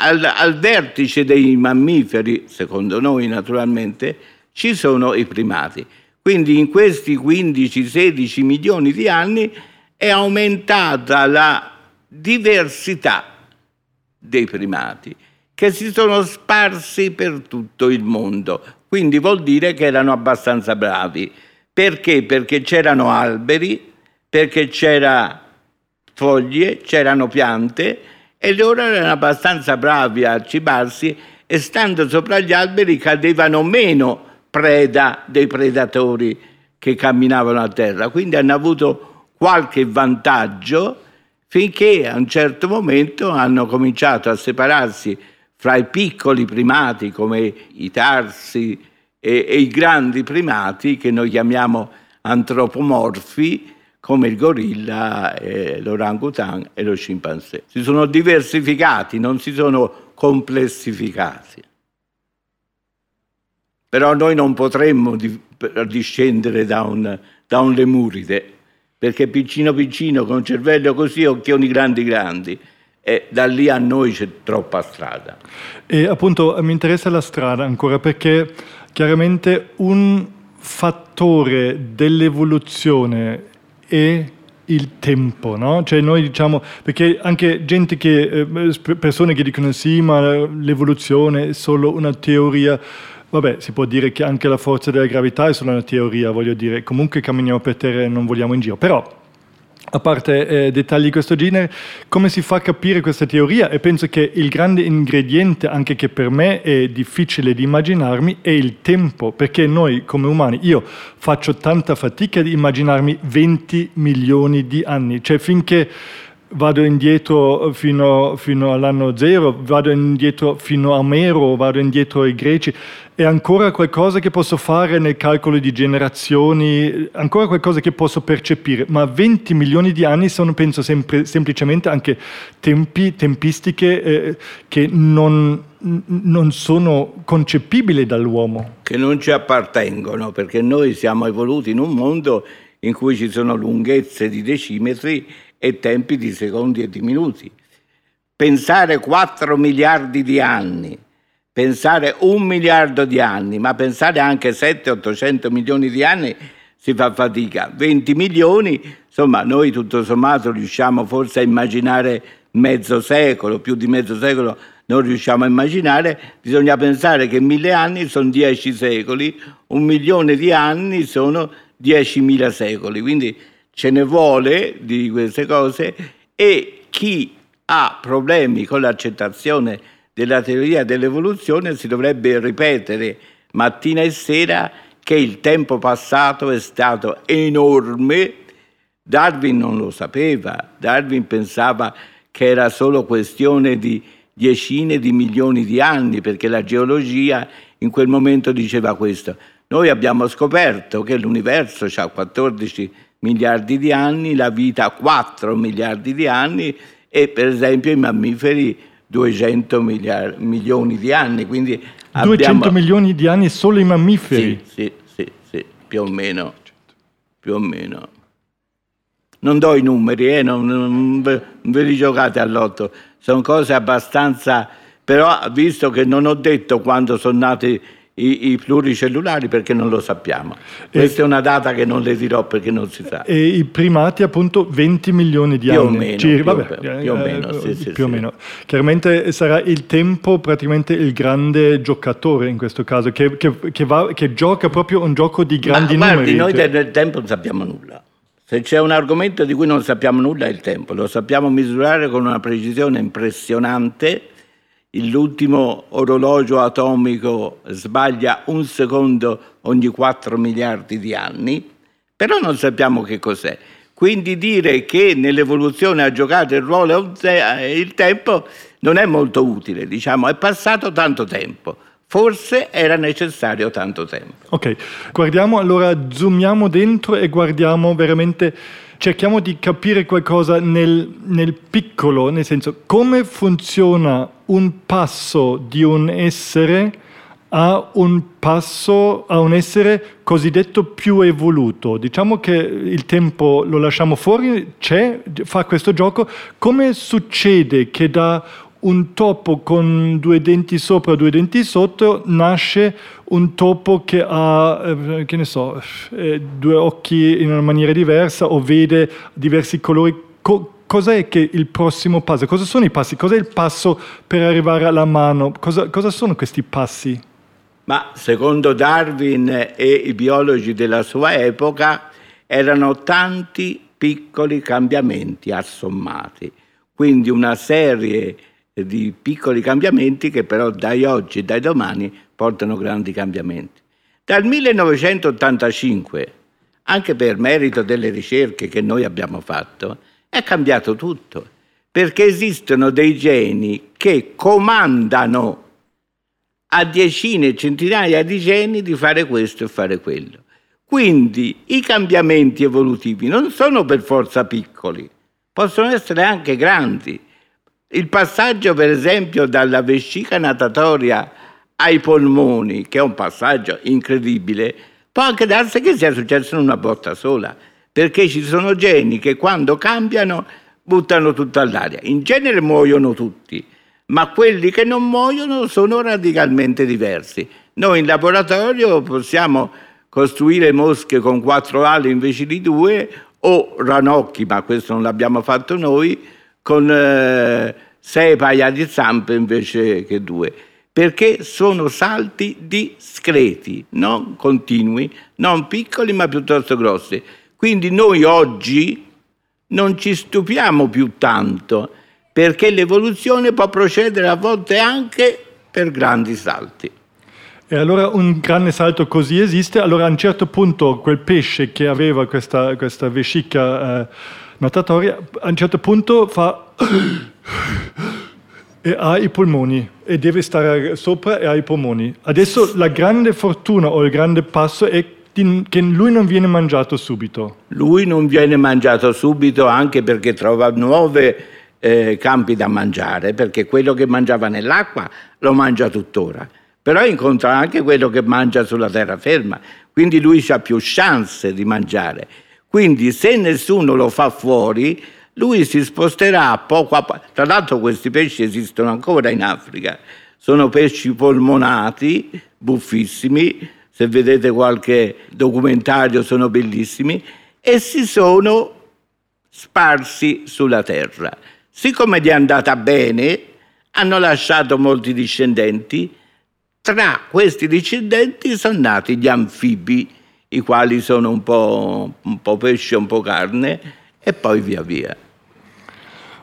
al, al vertice dei mammiferi, secondo noi naturalmente, ci sono i primati. Quindi in questi 15-16 milioni di anni è aumentata la diversità dei primati che si sono sparsi per tutto il mondo. Quindi vuol dire che erano abbastanza bravi. Perché? Perché c'erano alberi, perché c'era foglie, c'erano piante e loro erano abbastanza bravi a cibarsi e stando sopra gli alberi cadevano meno preda dei predatori che camminavano a terra. Quindi hanno avuto qualche vantaggio finché a un certo momento hanno cominciato a separarsi fra i piccoli primati come i tarsi e, e i grandi primati che noi chiamiamo antropomorfi come il gorilla, eh, l'orangutan e lo scimpanzé. Si sono diversificati, non si sono complessificati. Però noi non potremmo discendere da un, da un lemuride, perché piccino piccino, con cervello così, occhioni grandi grandi, e da lì a noi c'è troppa strada. E appunto mi interessa la strada ancora perché chiaramente un fattore dell'evoluzione è il tempo, no? Cioè noi diciamo, perché anche gente che, eh, persone che dicono sì, ma l'evoluzione è solo una teoria, vabbè, si può dire che anche la forza della gravità è solo una teoria, voglio dire, comunque camminiamo per terra e non vogliamo in giro, però a parte eh, dettagli di questo genere, come si fa a capire questa teoria? E penso che il grande ingrediente, anche che per me è difficile di immaginarmi, è il tempo, perché noi come umani, io faccio tanta fatica di immaginarmi 20 milioni di anni, cioè finché vado indietro fino, fino, all'anno zero, vado indietro fino a Omero, vado indietro ai greci, è ancora qualcosa che posso fare nel calcolo di generazioni, ancora qualcosa che posso percepire, ma 20 milioni di anni sono, penso, sempre, semplicemente anche tempi, tempistiche eh, che non, non sono concepibili dall'uomo. Che non ci appartengono, perché noi siamo evoluti in un mondo in cui ci sono lunghezze di decimetri e tempi di secondi e di minuti. Pensare 4 miliardi di anni, pensare un miliardo di anni, ma pensare anche 700-800 milioni di anni si fa fatica. 20 milioni, insomma, noi tutto sommato riusciamo forse a immaginare mezzo secolo, più di mezzo secolo non riusciamo a immaginare, bisogna pensare che mille anni sono dieci secoli, un milione di anni sono diecimila secoli, quindi ce ne vuole di queste cose e chi ha problemi con l'accettazione della teoria dell'evoluzione si dovrebbe ripetere mattina e sera che il tempo passato è stato enorme. Darwin non lo sapeva, Darwin pensava che era solo questione di decine di milioni di anni, perché la geologia in quel momento diceva questo. Noi abbiamo scoperto che l'universo ha 14 miliardi di anni, la vita ha 4 miliardi di anni e per esempio i mammiferi 200 miliardi, milioni di anni. Quindi 200 abbiamo... milioni di anni solo i mammiferi? Sì, sì, sì, sì, più o meno. Più o meno. Non do i numeri, eh, non, non ve li giocate all'otto, sono cose abbastanza... Però visto che non ho detto quando sono nati i, i, pluricellulari perché non lo sappiamo. Questa è una data che non le dirò perché non si sa. E i primati appunto 20 milioni di più anni. O meno, Cir- più, vabbè, più, o meno, sì, sì, più sì. o meno. Chiaramente sarà il tempo praticamente il grande giocatore in questo caso, che, che, che, va, che gioca proprio un gioco di grandi Ma, numeri. Guardi, noi del tempo non sappiamo nulla. Se c'è un argomento di cui non sappiamo nulla è il tempo, lo sappiamo misurare con una precisione impressionante L'ultimo orologio atomico sbaglia un secondo ogni 4 miliardi di anni, però non sappiamo che cos'è. Quindi dire che nell'evoluzione ha giocato il ruolo il tempo non è molto utile, diciamo, è passato tanto tempo. Forse era necessario tanto tempo. Ok, guardiamo allora, zoomiamo dentro e guardiamo veramente cerchiamo di capire qualcosa nel, nel, piccolo, nel senso come funziona un passo di un essere a un passo, a un essere cosiddetto più evoluto. Diciamo che il tempo lo lasciamo fuori, c'è, fa questo gioco. Come succede che da un topo con due denti sopra e due denti sotto nasce un topo che ha, eh, che ne so, eh, due occhi in una maniera diversa o vede diversi colori. Co- cos'è che il prossimo passo? Cosa sono i passi? Cos'è il passo per arrivare alla mano? Cosa, cosa sono questi passi? Ma secondo Darwin e i biologi della sua epoca erano tanti piccoli cambiamenti assommati, quindi una serie di piccoli cambiamenti che però dai oggi e dai domani portano grandi cambiamenti. Dal 1985, anche per merito delle ricerche che noi abbiamo fatto, è cambiato tutto, perché esistono dei geni che comandano a decine e centinaia di geni di fare questo e fare quello. Quindi i cambiamenti evolutivi non sono per forza piccoli, possono essere anche grandi. Il passaggio, per esempio, dalla vescica natatoria ai polmoni, che è un passaggio incredibile, può anche darsi che sia successo in una botta sola, perché ci sono geni che quando cambiano buttano tutto all'aria. In genere muoiono tutti, ma quelli che non muoiono sono radicalmente diversi. Noi in laboratorio possiamo costruire mosche con quattro ali invece di due o ranocchi, ma questo non l'abbiamo fatto noi, con eh, sei paia di zampe invece che due, perché sono salti discreti, non continui, non piccoli ma piuttosto grossi. Quindi noi oggi non ci stupiamo più tanto, perché l'evoluzione può procedere a volte anche per grandi salti. E allora un grande salto così esiste, allora a un certo punto quel pesce che aveva questa, questa vescica eh, natatoria, a un certo punto fa... (coughs) e ha i polmoni e deve stare sopra e ha i polmoni. Adesso la grande fortuna o il grande passo è che lui non viene mangiato subito. Lui non viene mangiato subito anche perché trova nuove eh, campi da mangiare, perché quello che mangiava nell'acqua lo mangia tuttora però incontra anche quello che mangia sulla terraferma, quindi lui ha più chance di mangiare. Quindi se nessuno lo fa fuori, lui si sposterà poco a poco. Tra l'altro questi pesci esistono ancora in Africa, sono pesci polmonati, buffissimi, se vedete qualche documentario sono bellissimi, e si sono sparsi sulla terra. Siccome gli è andata bene, hanno lasciato molti discendenti tra questi discendenti sono nati gli anfibi, i quali sono un po', un po pesce, un po' carne, e poi via via.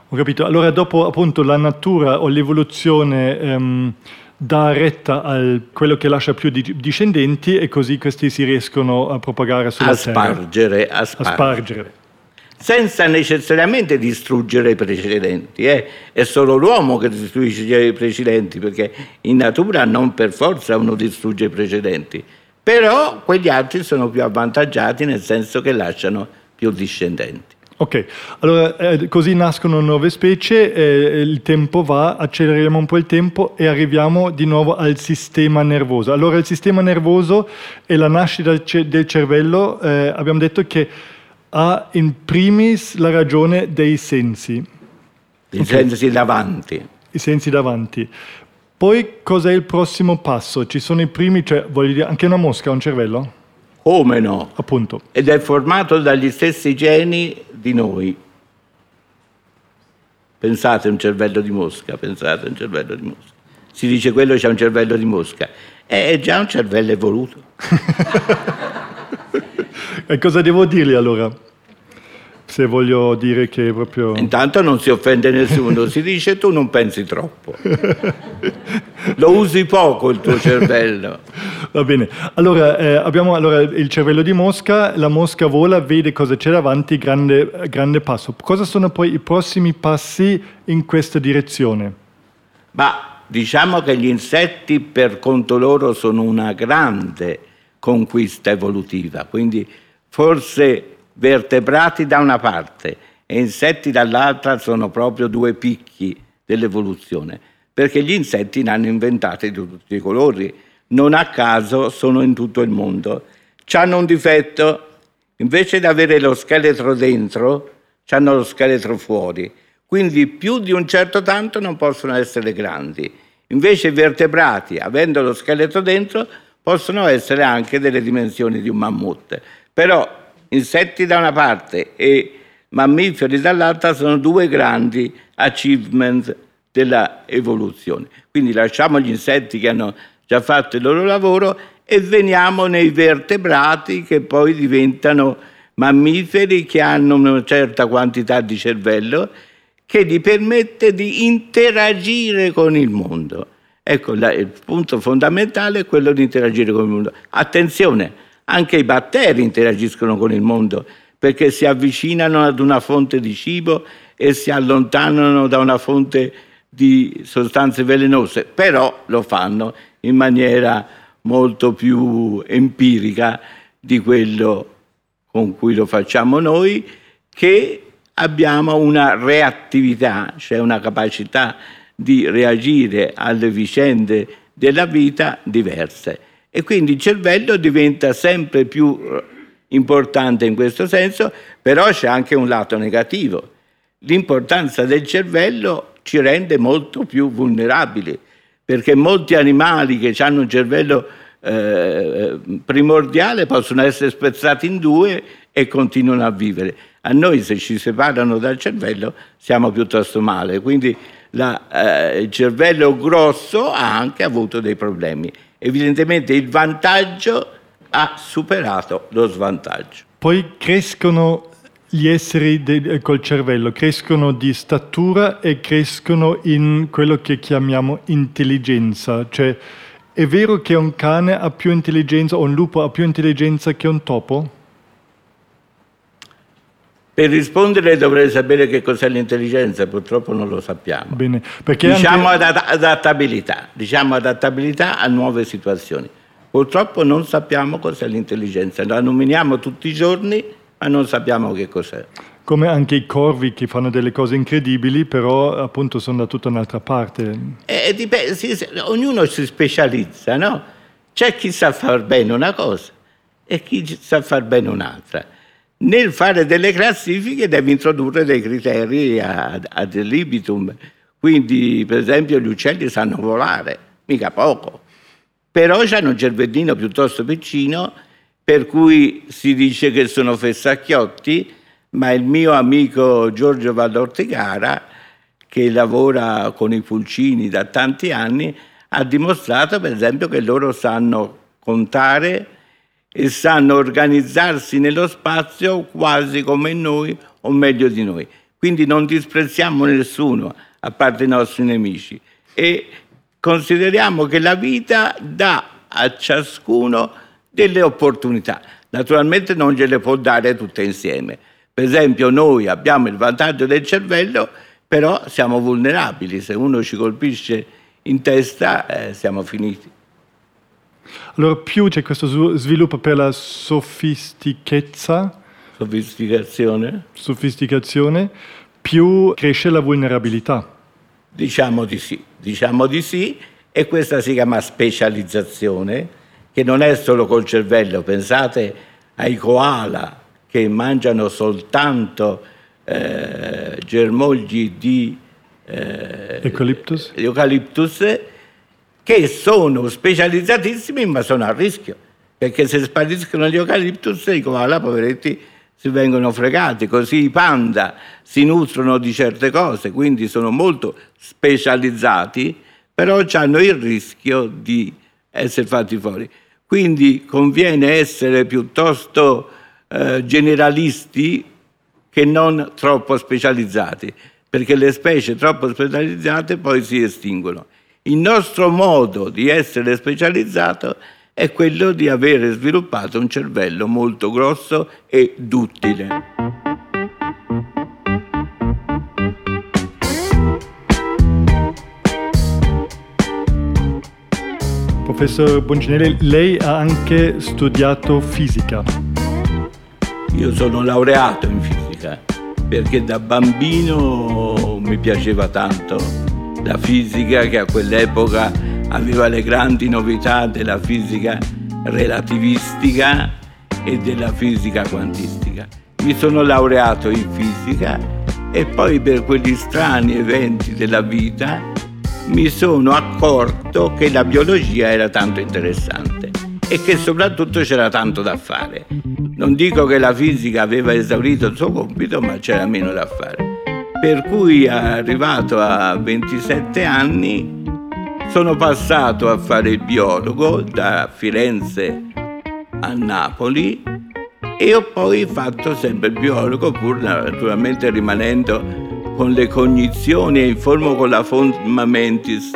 Ho capito. Allora, dopo appunto la natura o l'evoluzione ehm, dà retta a quello che lascia più di, discendenti e così questi si riescono a propagare sulla a spargere, a spargere. A spargere senza necessariamente distruggere i precedenti. Eh? È solo l'uomo che distrugge i precedenti, perché in natura non per forza uno distrugge i precedenti. Però quegli altri sono più avvantaggiati nel senso che lasciano più discendenti. Ok, allora eh, così nascono nuove specie, eh, il tempo va, acceleriamo un po' il tempo e arriviamo di nuovo al sistema nervoso. Allora il sistema nervoso e la nascita del cervello, eh, abbiamo detto che ha in primis la ragione dei sensi. I okay. sensi davanti. I sensi davanti. Poi cos'è il prossimo passo? Ci sono i primi, cioè voglio dire, anche una mosca ha un cervello? Come no? Appunto. Ed è formato dagli stessi geni di noi. Pensate a un cervello di mosca, pensate a un cervello di mosca. Si dice quello c'è un cervello di mosca. È già un cervello evoluto. (laughs) e cosa devo dirgli allora? Se voglio dire che proprio... Intanto non si offende nessuno, si dice tu non pensi troppo. (laughs) Lo usi poco il tuo cervello. Va bene, allora eh, abbiamo allora, il cervello di mosca, la mosca vola, vede cosa c'è davanti, grande, grande passo. Cosa sono poi i prossimi passi in questa direzione? Ma diciamo che gli insetti per conto loro sono una grande conquista evolutiva, quindi forse vertebrati da una parte e insetti dall'altra sono proprio due picchi dell'evoluzione, perché gli insetti ne hanno inventati di tutti i colori, non a caso sono in tutto il mondo. Hanno un difetto, invece di avere lo scheletro dentro, hanno lo scheletro fuori, quindi più di un certo tanto non possono essere grandi. Invece i vertebrati, avendo lo scheletro dentro, possono essere anche delle dimensioni di un mammut. Però insetti da una parte e mammiferi dall'altra sono due grandi achievement della evoluzione. Quindi lasciamo gli insetti che hanno già fatto il loro lavoro e veniamo nei vertebrati che poi diventano mammiferi che hanno una certa quantità di cervello che gli permette di interagire con il mondo. Ecco, il punto fondamentale è quello di interagire con il mondo. Attenzione, anche i batteri interagiscono con il mondo perché si avvicinano ad una fonte di cibo e si allontanano da una fonte di sostanze velenose, però lo fanno in maniera molto più empirica di quello con cui lo facciamo noi, che abbiamo una reattività, cioè una capacità di reagire alle vicende della vita diverse. E quindi il cervello diventa sempre più eh, importante in questo senso, però c'è anche un lato negativo. L'importanza del cervello ci rende molto più vulnerabili, perché molti animali che hanno un cervello eh, primordiale possono essere spezzati in due e continuano a vivere. A noi se ci separano dal cervello siamo piuttosto male, quindi la, eh, il cervello grosso ha anche avuto dei problemi. Evidentemente il vantaggio ha superato lo svantaggio. Poi crescono gli esseri de- col cervello, crescono di statura e crescono in quello che chiamiamo intelligenza, cioè è vero che un cane ha più intelligenza o un lupo ha più intelligenza che un topo? Per rispondere dovrei sapere che cos'è l'intelligenza, purtroppo non lo sappiamo. Bene, diciamo anche... adattabilità, diciamo adattabilità a nuove situazioni. Purtroppo non sappiamo cos'è l'intelligenza, la nominiamo tutti i giorni, ma non sappiamo che cos'è. Come anche i corvi che fanno delle cose incredibili, però appunto sono da tutta un'altra parte. Eh, dipende, sì, ognuno si specializza, no? C'è chi sa far bene una cosa e chi sa far bene un'altra nel fare delle classifiche deve introdurre dei criteri ad, libitum. Quindi, per esempio, gli uccelli sanno volare, mica poco. Però hanno un cervellino piuttosto piccino, per cui si dice che sono fessacchiotti, ma il mio amico Giorgio Vallortigara, che lavora con i pulcini da tanti anni, ha dimostrato, per esempio, che loro sanno contare e sanno organizzarsi nello spazio quasi come noi o meglio di noi. Quindi non disprezziamo nessuno, a parte i nostri nemici, e consideriamo che la vita dà a ciascuno delle opportunità. Naturalmente non gliele può dare tutte insieme. Per esempio noi abbiamo il vantaggio del cervello, però siamo vulnerabili. Se uno ci colpisce in testa eh, siamo finiti. Allora più c'è questo sviluppo per la sofistichezza, sofisticazione, sofisticazione più cresce la vulnerabilità. Diciamo di sì, diciamo di sì, e questa si chiama specializzazione, che non è solo col cervello, pensate ai koala che mangiano soltanto eh, germogli di eh, eucalyptus. eucalyptus che sono specializzatissimi ma sono a rischio, perché se spariscono gli eucaliptus i koala, poveretti, si vengono fregati, così i panda si nutrono di certe cose, quindi sono molto specializzati, però hanno il rischio di essere fatti fuori. Quindi conviene essere piuttosto eh, generalisti che non troppo specializzati, perché le specie troppo specializzate poi si estinguono. Il nostro modo di essere specializzato è quello di avere sviluppato un cervello molto grosso e duttile. Professor Boncinelli, lei ha anche studiato fisica. Io sono laureato in fisica perché da bambino mi piaceva tanto la fisica che a quell'epoca aveva le grandi novità della fisica relativistica e della fisica quantistica. Mi sono laureato in fisica e poi per quegli strani eventi della vita mi sono accorto che la biologia era tanto interessante e che soprattutto c'era tanto da fare. Non dico che la fisica aveva esaurito il suo compito, ma c'era meno da fare per cui arrivato a 27 anni sono passato a fare il biologo da Firenze a Napoli e ho poi fatto sempre il biologo pur naturalmente rimanendo con le cognizioni e in forma con la forma mentis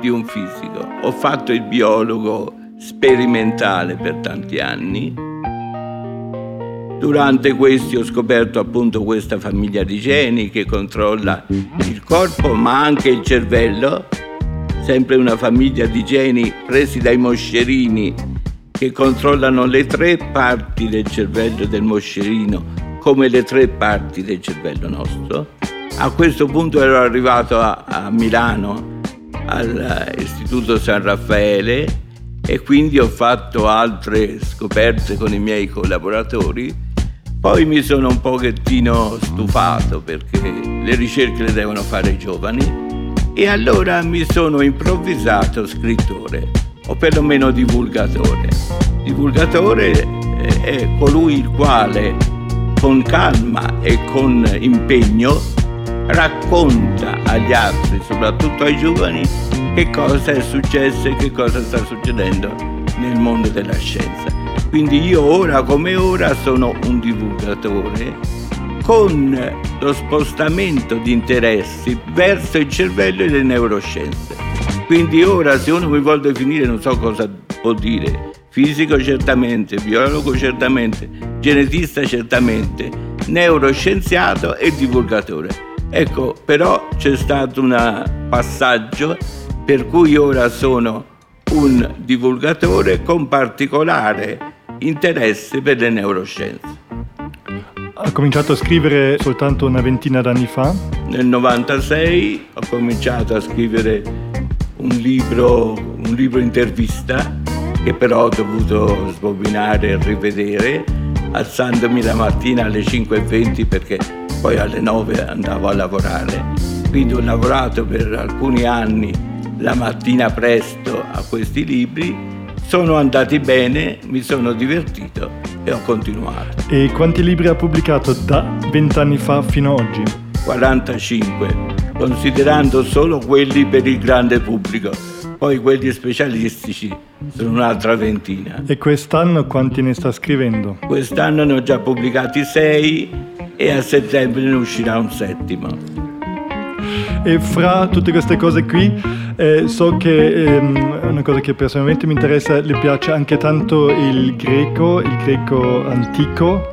di un fisico. Ho fatto il biologo sperimentale per tanti anni. Durante questi ho scoperto appunto questa famiglia di geni che controlla il corpo ma anche il cervello, sempre una famiglia di geni presi dai moscerini che controllano le tre parti del cervello del moscerino come le tre parti del cervello nostro. A questo punto ero arrivato a, a Milano all'Istituto San Raffaele e quindi ho fatto altre scoperte con i miei collaboratori. Poi mi sono un pochettino stufato perché le ricerche le devono fare i giovani e allora mi sono improvvisato scrittore o perlomeno divulgatore. Divulgatore è colui il quale con calma e con impegno racconta agli altri, soprattutto ai giovani, che cosa è successo e che cosa sta succedendo nel mondo della scienza. Quindi io ora come ora sono un divulgatore con lo spostamento di interessi verso il cervello e le neuroscienze. Quindi ora se uno mi vuole definire non so cosa può dire, fisico certamente, biologo certamente, genetista certamente, neuroscienziato e divulgatore. Ecco, però c'è stato un passaggio per cui ora sono un divulgatore con particolare interesse per le neuroscienze. Ha cominciato a scrivere soltanto una ventina d'anni fa? Nel 96 ho cominciato a scrivere un libro, un libro intervista che però ho dovuto sbobinare e rivedere alzandomi la mattina alle 5.20 perché poi alle 9 andavo a lavorare. Quindi ho lavorato per alcuni anni la mattina presto a questi libri, sono andati bene, mi sono divertito e ho continuato. E quanti libri ha pubblicato da 20 anni fa fino ad oggi? 45, considerando solo quelli per il grande pubblico poi quelli specialistici sono un'altra ventina. E quest'anno quanti ne sta scrivendo? Quest'anno ne ho già pubblicati sei e a settembre ne uscirà un settimo. E fra tutte queste cose qui, eh, so che ehm, una cosa che personalmente mi interessa, le piace anche tanto il greco, il greco antico.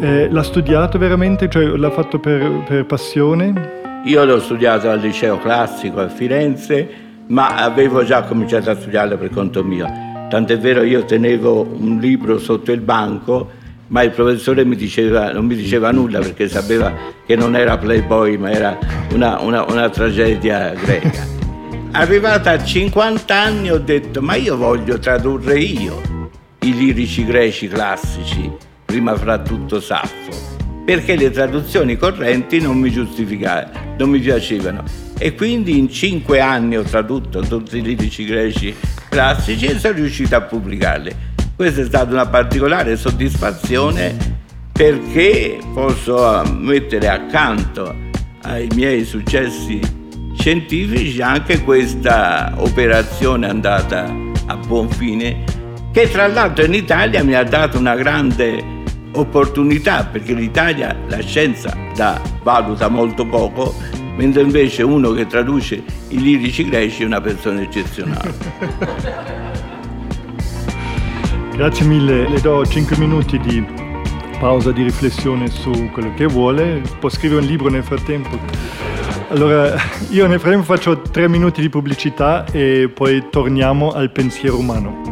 Eh, l'ha studiato veramente? Cioè l'ha fatto per, per passione? Io l'ho studiato al liceo classico a Firenze ma avevo già cominciato a studiarlo per conto mio. Tant'è vero io tenevo un libro sotto il banco, ma il professore mi diceva, non mi diceva nulla perché sapeva che non era Playboy, ma era una, una, una tragedia greca. Arrivata a 50 anni ho detto, ma io voglio tradurre io i lirici greci classici, prima fra tutto Saffo, perché le traduzioni correnti non mi giustificavano, non mi piacevano e quindi in cinque anni ho tradotto tutti i lirici greci classici e sono riuscito a pubblicarli. Questa è stata una particolare soddisfazione perché posso mettere accanto ai miei successi scientifici anche questa operazione andata a buon fine che tra l'altro in Italia mi ha dato una grande opportunità perché l'Italia la scienza la valuta molto poco mentre invece uno che traduce i lirici greci è una persona eccezionale. (laughs) Grazie mille, le do 5 minuti di pausa di riflessione su quello che vuole, può scrivere un libro nel frattempo. Allora, io nel frattempo faccio 3 minuti di pubblicità e poi torniamo al pensiero umano.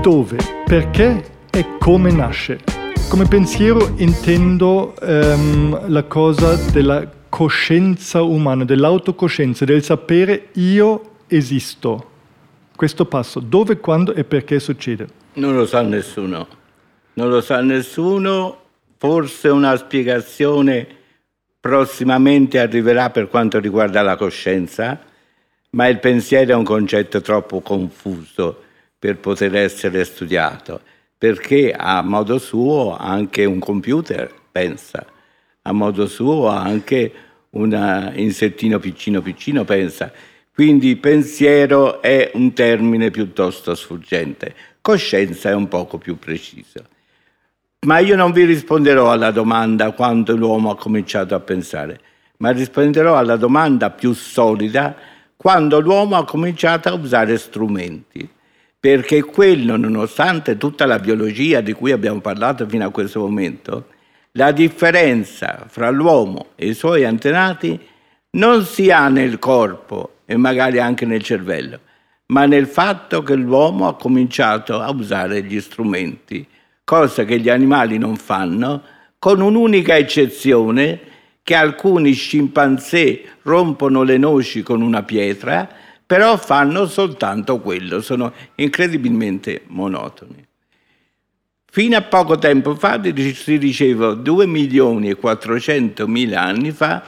Dove, perché e come nasce? Come pensiero intendo ehm, la cosa della coscienza umana, dell'autocoscienza, del sapere io esisto. Questo passo, dove, quando e perché succede? Non lo sa nessuno. Non lo sa nessuno. Forse una spiegazione prossimamente arriverà per quanto riguarda la coscienza, ma il pensiero è un concetto troppo confuso per poter essere studiato perché a modo suo anche un computer pensa, a modo suo anche un insettino piccino piccino pensa. Quindi pensiero è un termine piuttosto sfuggente, coscienza è un poco più preciso. Ma io non vi risponderò alla domanda quando l'uomo ha cominciato a pensare, ma risponderò alla domanda più solida quando l'uomo ha cominciato a usare strumenti. Perché quello, nonostante tutta la biologia di cui abbiamo parlato fino a questo momento, la differenza fra l'uomo e i suoi antenati non si ha nel corpo e magari anche nel cervello, ma nel fatto che l'uomo ha cominciato a usare gli strumenti, cosa che gli animali non fanno, con un'unica eccezione che alcuni scimpanzé rompono le noci con una pietra, però fanno soltanto quello, sono incredibilmente monotoni. Fino a poco tempo fa, si diceva 2 milioni e 400 mila anni fa,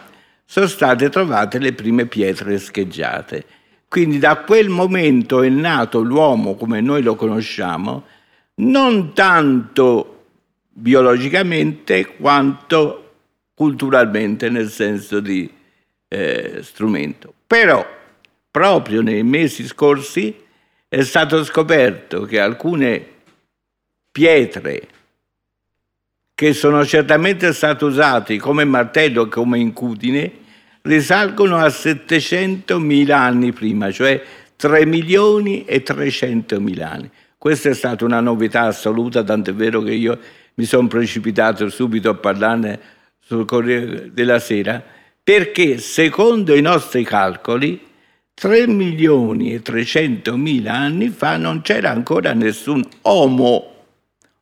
sono state trovate le prime pietre scheggiate. Quindi da quel momento è nato l'uomo come noi lo conosciamo, non tanto biologicamente quanto culturalmente nel senso di eh, strumento. Però proprio nei mesi scorsi è stato scoperto che alcune pietre che sono certamente state usate come martello e come incudine risalgono a 700.000 anni prima, cioè 3 milioni e 300 mila anni. Questa è stata una novità assoluta, tant'è vero che io mi sono precipitato subito a parlarne sul Corriere della Sera, perché secondo i nostri calcoli 3 milioni e 300 mila anni fa non c'era ancora nessun Homo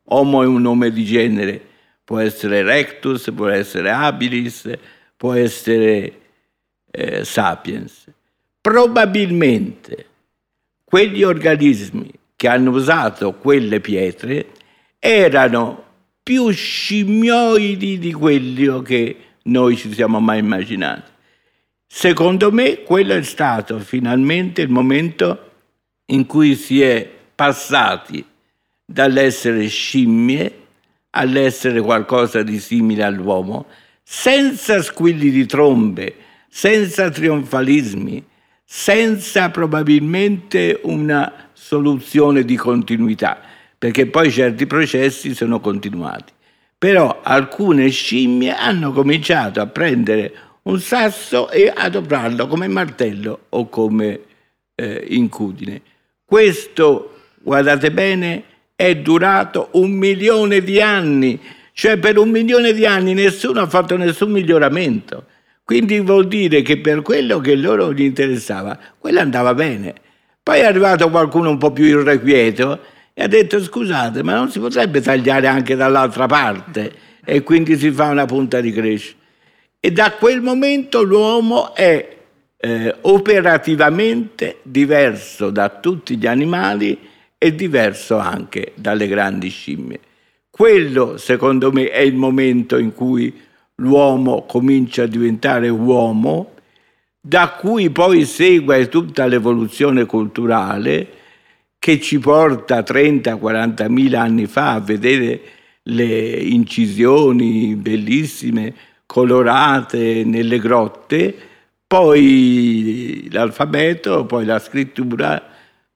Homo è un nome di genere, può essere rectus, può essere habilis, può essere eh, sapiens. Probabilmente quegli organismi che hanno usato quelle pietre erano più scimmioidi di quelli che noi ci siamo mai immaginati. Secondo me quello è stato finalmente il momento in cui si è passati dall'essere scimmie all'essere qualcosa di simile all'uomo, senza squilli di trombe, senza trionfalismi, senza probabilmente una soluzione di continuità, perché poi certi processi sono continuati. Però alcune scimmie hanno cominciato a prendere un sasso e adoprarlo come martello o come eh, incudine. Questo, guardate bene, è durato un milione di anni, cioè per un milione di anni nessuno ha fatto nessun miglioramento. Quindi vuol dire che per quello che loro gli interessava, quello andava bene. Poi è arrivato qualcuno un po' più irrequieto e ha detto scusate, ma non si potrebbe tagliare anche dall'altra parte e quindi si fa una punta di crescita. E da quel momento l'uomo è eh, operativamente diverso da tutti gli animali è diverso anche dalle grandi scimmie. Quello, secondo me, è il momento in cui l'uomo comincia a diventare uomo, da cui poi segue tutta l'evoluzione culturale che ci porta 30-40 mila anni fa a vedere le incisioni bellissime, colorate nelle grotte, poi l'alfabeto, poi la scrittura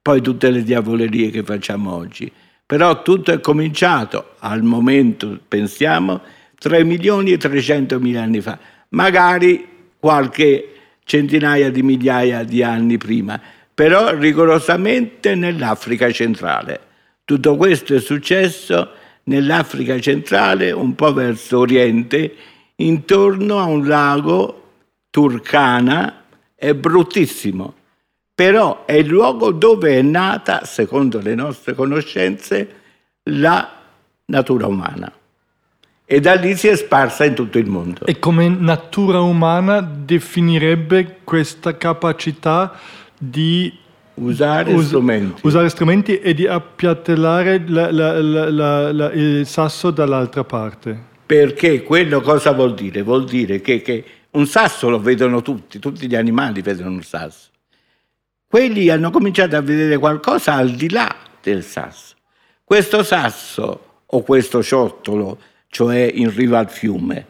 poi tutte le diavolerie che facciamo oggi. Però tutto è cominciato al momento, pensiamo, 3 milioni e 300 mila anni fa, magari qualche centinaia di migliaia di anni prima, però rigorosamente nell'Africa centrale. Tutto questo è successo nell'Africa centrale, un po' verso oriente, intorno a un lago Turkana, è bruttissimo, però è il luogo dove è nata, secondo le nostre conoscenze, la natura umana. E da lì si è sparsa in tutto il mondo. E come natura umana definirebbe questa capacità di usare us- strumenti. Usare strumenti e di appiattellare la, la, la, il sasso dall'altra parte. Perché quello cosa vuol dire? Vuol dire che, che un sasso lo vedono tutti, tutti gli animali vedono un sasso quelli hanno cominciato a vedere qualcosa al di là del sasso. Questo sasso o questo ciottolo, cioè in riva al fiume,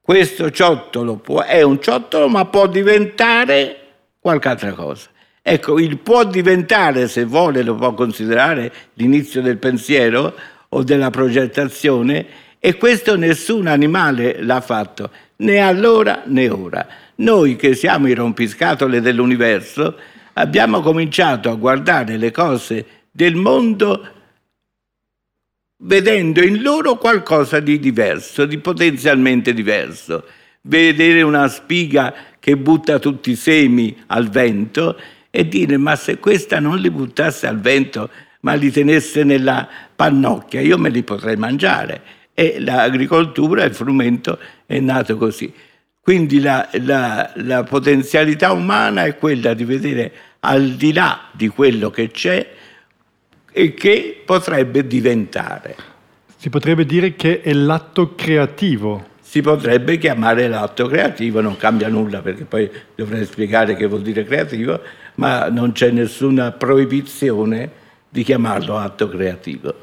questo ciottolo può, è un ciottolo ma può diventare qualche altra cosa. Ecco, il può diventare, se vuole, lo può considerare l'inizio del pensiero, o della progettazione e questo nessun animale l'ha fatto, né allora né ora. Noi che siamo i rompiscatole dell'universo abbiamo cominciato a guardare le cose del mondo vedendo in loro qualcosa di diverso, di potenzialmente diverso. Vedere una spiga che butta tutti i semi al vento e dire ma se questa non li buttasse al vento ma li tenesse nella pannocchia io me li potrei mangiare e l'agricoltura, il frumento è nato così. Quindi la, la, la potenzialità umana è quella di vedere al di là di quello che c'è e che potrebbe diventare. Si potrebbe dire che è l'atto creativo si potrebbe chiamare l'atto creativo, non cambia nulla perché poi dovrei spiegare che vuol dire creativo, ma non c'è nessuna proibizione di chiamarlo atto creativo.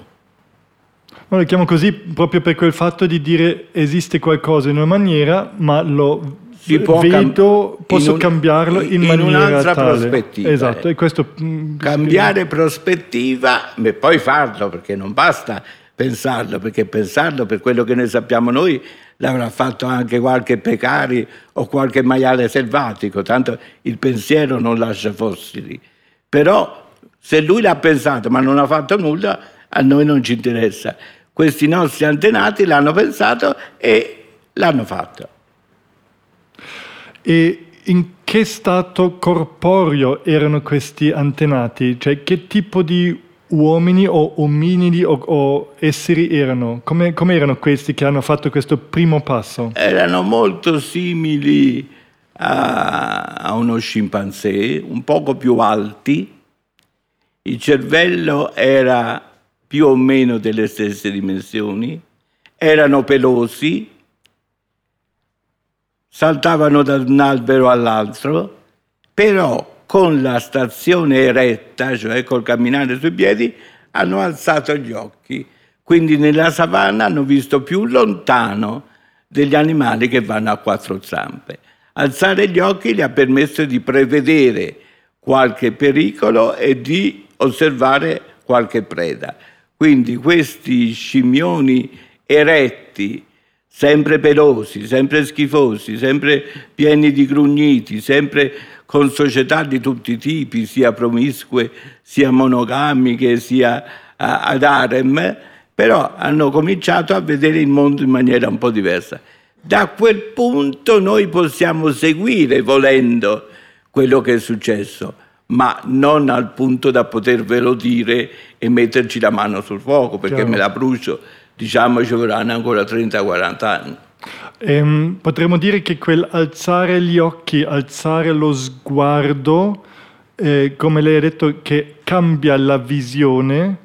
Lo chiamo così proprio per quel fatto di dire esiste qualcosa in una maniera, ma lo vedo, cam- posso un, cambiarlo in, in maniera un'altra tale. prospettiva. Esatto, e questo... Mm, Cambiare prospettiva e poi farlo, perché non basta pensarlo, perché pensarlo per quello che ne sappiamo noi l'avrà fatto anche qualche pecari o qualche maiale selvatico, tanto il pensiero non lascia fossili. Però se lui l'ha pensato ma non ha fatto nulla, a noi non ci interessa. Questi nostri antenati l'hanno pensato e l'hanno fatto. E in che stato corporeo erano questi antenati? Cioè che tipo di uomini o ominidi o, o esseri erano? Come, come, erano questi che hanno fatto questo primo passo? Erano molto simili a, a uno scimpanzé, un poco più alti. Il cervello era più o meno delle stesse dimensioni, erano pelosi, saltavano da un albero all'altro, però con la stazione eretta, cioè col camminare sui piedi, hanno alzato gli occhi. Quindi nella savana hanno visto più lontano degli animali che vanno a quattro zampe. Alzare gli occhi gli ha permesso di prevedere qualche pericolo e di osservare qualche preda. Quindi questi scimmioni eretti, sempre pelosi, sempre schifosi, sempre pieni di grugniti, sempre con società di tutti i tipi, sia promiscue, sia monogamiche, sia ad harem, però hanno cominciato a vedere il mondo in maniera un po' diversa. Da quel punto noi possiamo seguire, volendo, quello che è successo, ma non al punto da potervelo dire e metterci la mano sul fuoco, perché Chiaro. me la brucio, diciamo ci vorranno ancora 30-40 anni. Ehm, potremmo dire che quel alzare gli occhi, alzare lo sguardo, eh, come lei ha detto, che cambia la visione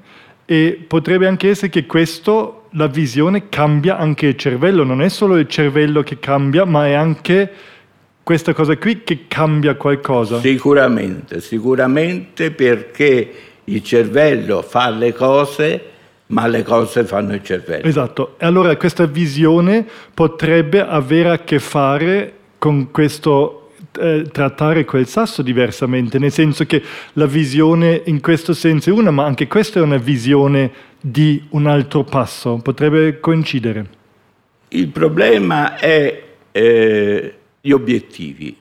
e potrebbe anche essere che questo, la visione cambia anche il cervello, non è solo il cervello che cambia, ma è anche questa cosa qui che cambia qualcosa. Sicuramente, sicuramente perché il cervello fa le cose ma le cose fanno il cervello. Esatto, e allora questa visione potrebbe avere a che fare con questo eh, trattare quel sasso diversamente, nel senso che la visione in questo senso è una, ma anche questa è una visione di un altro passo, potrebbe coincidere. Il problema è eh, gli obiettivi.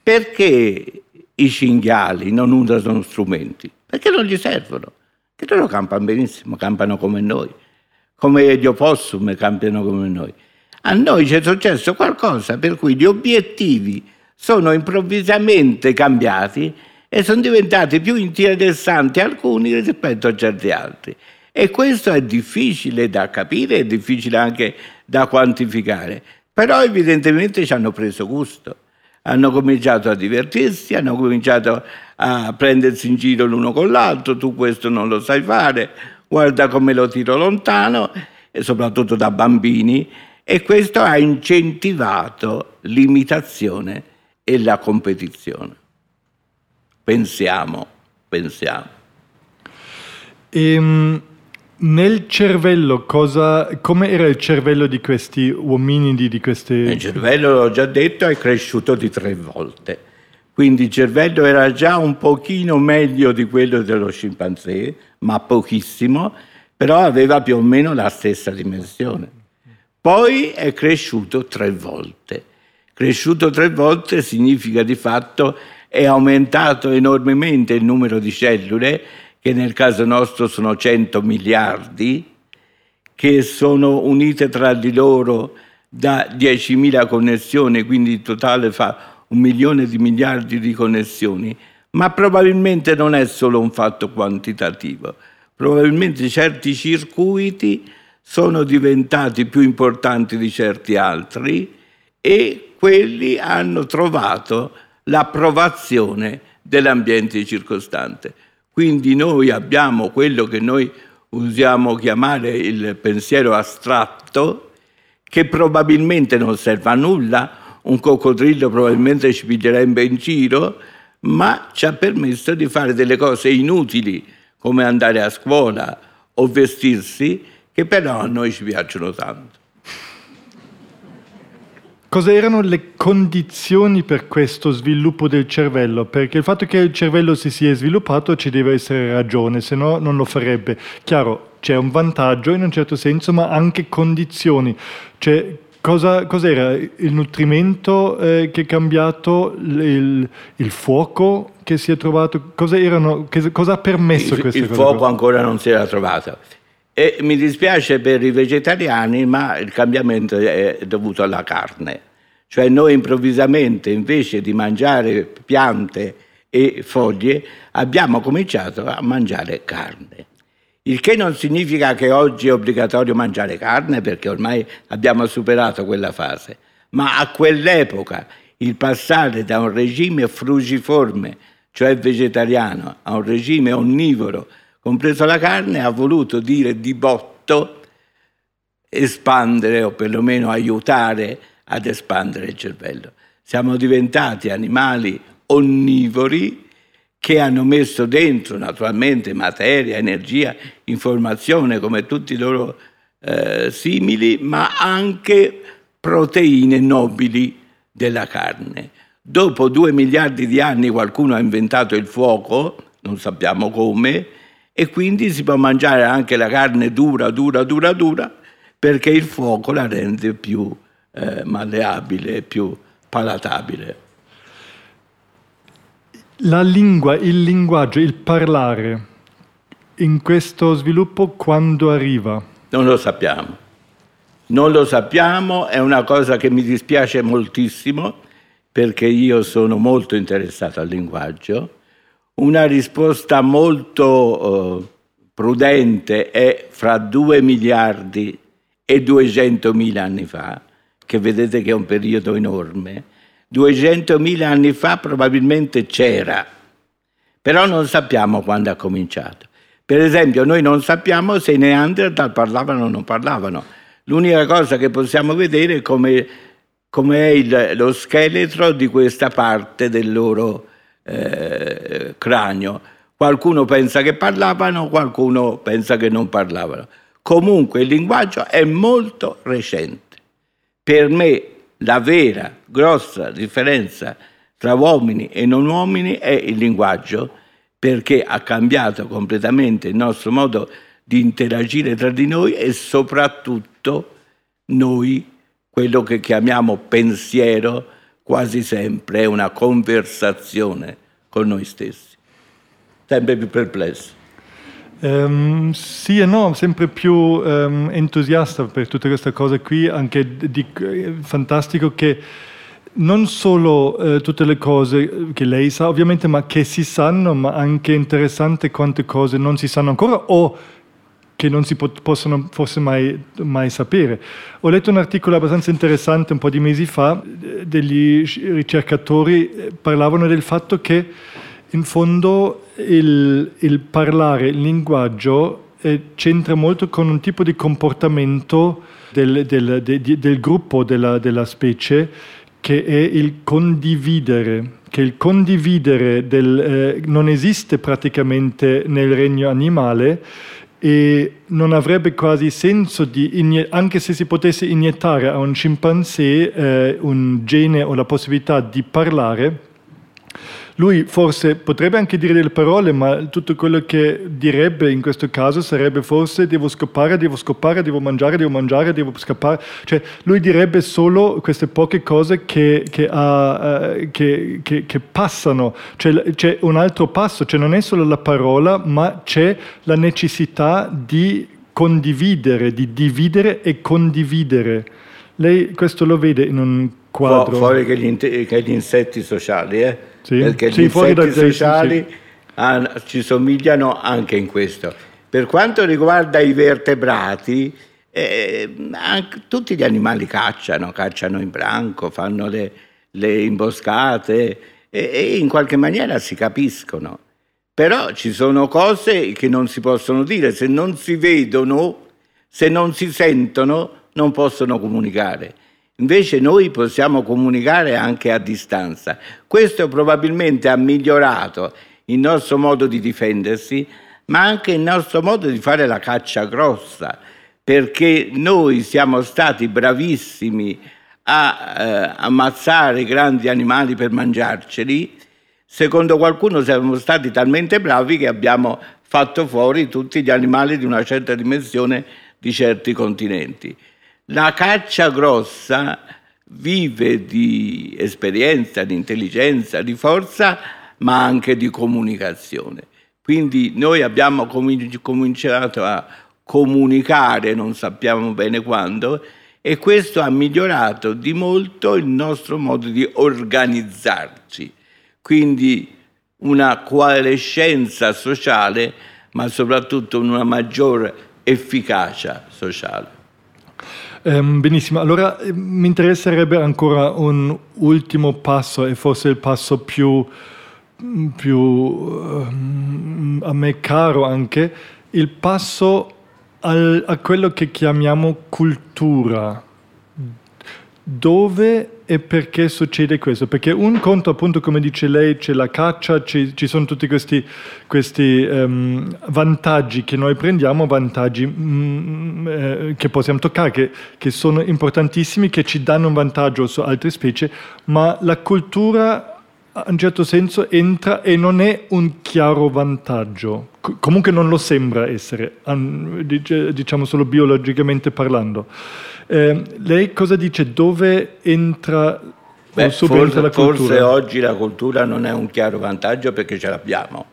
Perché i cinghiali non usano strumenti? Perché non gli servono che loro campano benissimo, campano come noi, come gli opossum campiano come noi. A noi ci è successo qualcosa per cui gli obiettivi sono improvvisamente cambiati e sono diventati più interessanti alcuni rispetto a certi altri. E questo è difficile da capire, è difficile anche da quantificare, però evidentemente ci hanno preso gusto hanno cominciato a divertirsi, hanno cominciato a prendersi in giro l'uno con l'altro, tu questo non lo sai fare, guarda come lo tiro lontano, e soprattutto da bambini, e questo ha incentivato l'imitazione e la competizione. Pensiamo, pensiamo. Ehm, nel cervello, cosa, come era il cervello di questi uominidi? Di queste... Il cervello, l'ho già detto, è cresciuto di tre volte. Quindi il cervello era già un pochino meglio di quello dello scimpanzé, ma pochissimo, però aveva più o meno la stessa dimensione. Poi è cresciuto tre volte. Cresciuto tre volte significa di fatto è aumentato enormemente il numero di cellule, che nel caso nostro sono 100 miliardi, che sono unite tra di loro da 10.000 connessioni, quindi in totale fa un milione di miliardi di connessioni, ma probabilmente non è solo un fatto quantitativo, probabilmente certi circuiti sono diventati più importanti di certi altri e quelli hanno trovato l'approvazione dell'ambiente circostante. Quindi noi abbiamo quello che noi usiamo chiamare il pensiero astratto, che probabilmente non serve a nulla, un coccodrillo probabilmente ci piglierebbe in giro, ma ci ha permesso di fare delle cose inutili come andare a scuola o vestirsi, che però a noi ci piacciono tanto. Cosa erano le condizioni per questo sviluppo del cervello? Perché il fatto che il cervello si sia sviluppato ci deve essere ragione, se no non lo farebbe. Chiaro, c'è un vantaggio in un certo senso, ma anche condizioni. Cioè, cosa, cos'era il nutrimento eh, che è cambiato, il, il, fuoco che si è trovato? Cosa, erano, che, cosa ha permesso il, queste il cose? Il fuoco ancora non si era trovato. E mi dispiace per i vegetariani, ma il cambiamento è dovuto alla carne. Cioè noi improvvisamente, invece di mangiare piante e foglie, abbiamo cominciato a mangiare carne. Il che non significa che oggi è obbligatorio mangiare carne, perché ormai abbiamo superato quella fase, ma a quell'epoca il passare da un regime frugiforme, cioè vegetariano, a un regime onnivoro, compreso la carne, ha voluto dire di botto espandere o perlomeno aiutare ad espandere il cervello. Siamo diventati animali onnivori che hanno messo dentro naturalmente materia, energia, informazione come tutti i loro eh, simili, ma anche proteine nobili della carne. Dopo due miliardi di anni qualcuno ha inventato il fuoco, non sappiamo come, e quindi si può mangiare anche la carne dura, dura, dura, dura, perché il fuoco la rende più eh, malleabile, più palatabile. La lingua, il linguaggio, il parlare, in questo sviluppo quando arriva? Non lo sappiamo. Non lo sappiamo, è una cosa che mi dispiace moltissimo perché io sono molto interessato al linguaggio una risposta molto eh, prudente è fra 2 miliardi e 200 mila anni fa, che vedete che è un periodo enorme. 200 mila anni fa probabilmente c'era, però non sappiamo quando ha cominciato. Per esempio, noi non sappiamo se i Neanderthal parlavano o non parlavano. L'unica cosa che possiamo vedere è come, come è il, lo scheletro di questa parte del loro eh, cranio. Qualcuno pensa che parlavano, qualcuno pensa che non parlavano. Comunque il linguaggio è molto recente. Per me la vera grossa differenza tra uomini e non uomini è il linguaggio, perché ha cambiato completamente il nostro modo di interagire tra di noi e soprattutto noi, quello che chiamiamo pensiero, quasi sempre è una conversazione con noi stessi, sempre più perplessi. Um, sì e no, sempre più um, entusiasta per tutte queste cose qui, anche di, di, fantastico che non solo eh, tutte le cose che lei sa ovviamente, ma che si sanno, ma anche interessante quante cose non si sanno ancora o che non si pot- possono forse mai, mai, sapere. Ho letto un articolo abbastanza interessante un po' di mesi fa, degli ricercatori eh, parlavano del fatto che in fondo il, il parlare, il linguaggio eh, c'entra molto con un tipo di comportamento del, del, de, del gruppo, della, della specie, che è il condividere, che il condividere del, eh, non esiste praticamente nel regno animale, e non avrebbe quasi senso di, anche se si potesse iniettare a un scimpanzé eh, un gene o la possibilità di parlare, lui forse potrebbe anche dire delle parole, ma tutto quello che direbbe in questo caso sarebbe forse devo scappare, devo scappare, devo mangiare, devo mangiare, devo scappare. Cioè lui direbbe solo queste poche cose che, che, ha, uh, che, che passano. Cioè, c'è un altro passo, cioè non è solo la parola, ma c'è la necessità di condividere, di dividere e condividere. Lei questo lo vede in un quadro. Fu- fuori che gli, insetti sociali, eh? Sì. perché sì, gli insetti sociali hanno, ci somigliano anche in questo. Per quanto riguarda i vertebrati, eh, tutti gli animali cacciano, cacciano in branco, fanno le, le imboscate e, e in qualche maniera si capiscono. Però ci sono cose che non si possono dire, se non si vedono, se non si sentono, non possono comunicare. Invece noi possiamo comunicare anche a distanza. Questo probabilmente ha migliorato il nostro modo di difendersi, ma anche il nostro modo di fare la caccia grossa, perché noi siamo stati bravissimi a eh, ammazzare grandi animali per mangiarceli, Secondo qualcuno siamo stati talmente bravi che abbiamo fatto fuori tutti gli animali di una certa dimensione di certi continenti. La caccia grossa vive di esperienza, di intelligenza, di forza, ma anche di comunicazione. Quindi noi abbiamo cominciato a comunicare, non sappiamo bene quando, e questo ha migliorato di molto il nostro modo di organizzarci quindi una coalescenza sociale, ma soprattutto una maggiore efficacia sociale. Um, benissimo, allora eh, mi interesserebbe ancora un ultimo passo e forse il passo più, più um, a me caro anche, il passo al, a quello che chiamiamo cultura. Dove e perché succede questo? Perché un conto, appunto, come dice lei, c'è la caccia, ci sono tutti questi, questi um, vantaggi che noi prendiamo, vantaggi mm, eh, che possiamo toccare, che, che, sono importantissimi, che ci danno un vantaggio su altre specie, ma la cultura in un certo senso entra e non è un chiaro vantaggio. C- comunque non lo sembra essere, diciamo solo biologicamente parlando. Eh, lei cosa dice? Dove entra Beh, forse, la cultura? Forse oggi la cultura non è un chiaro vantaggio perché ce l'abbiamo,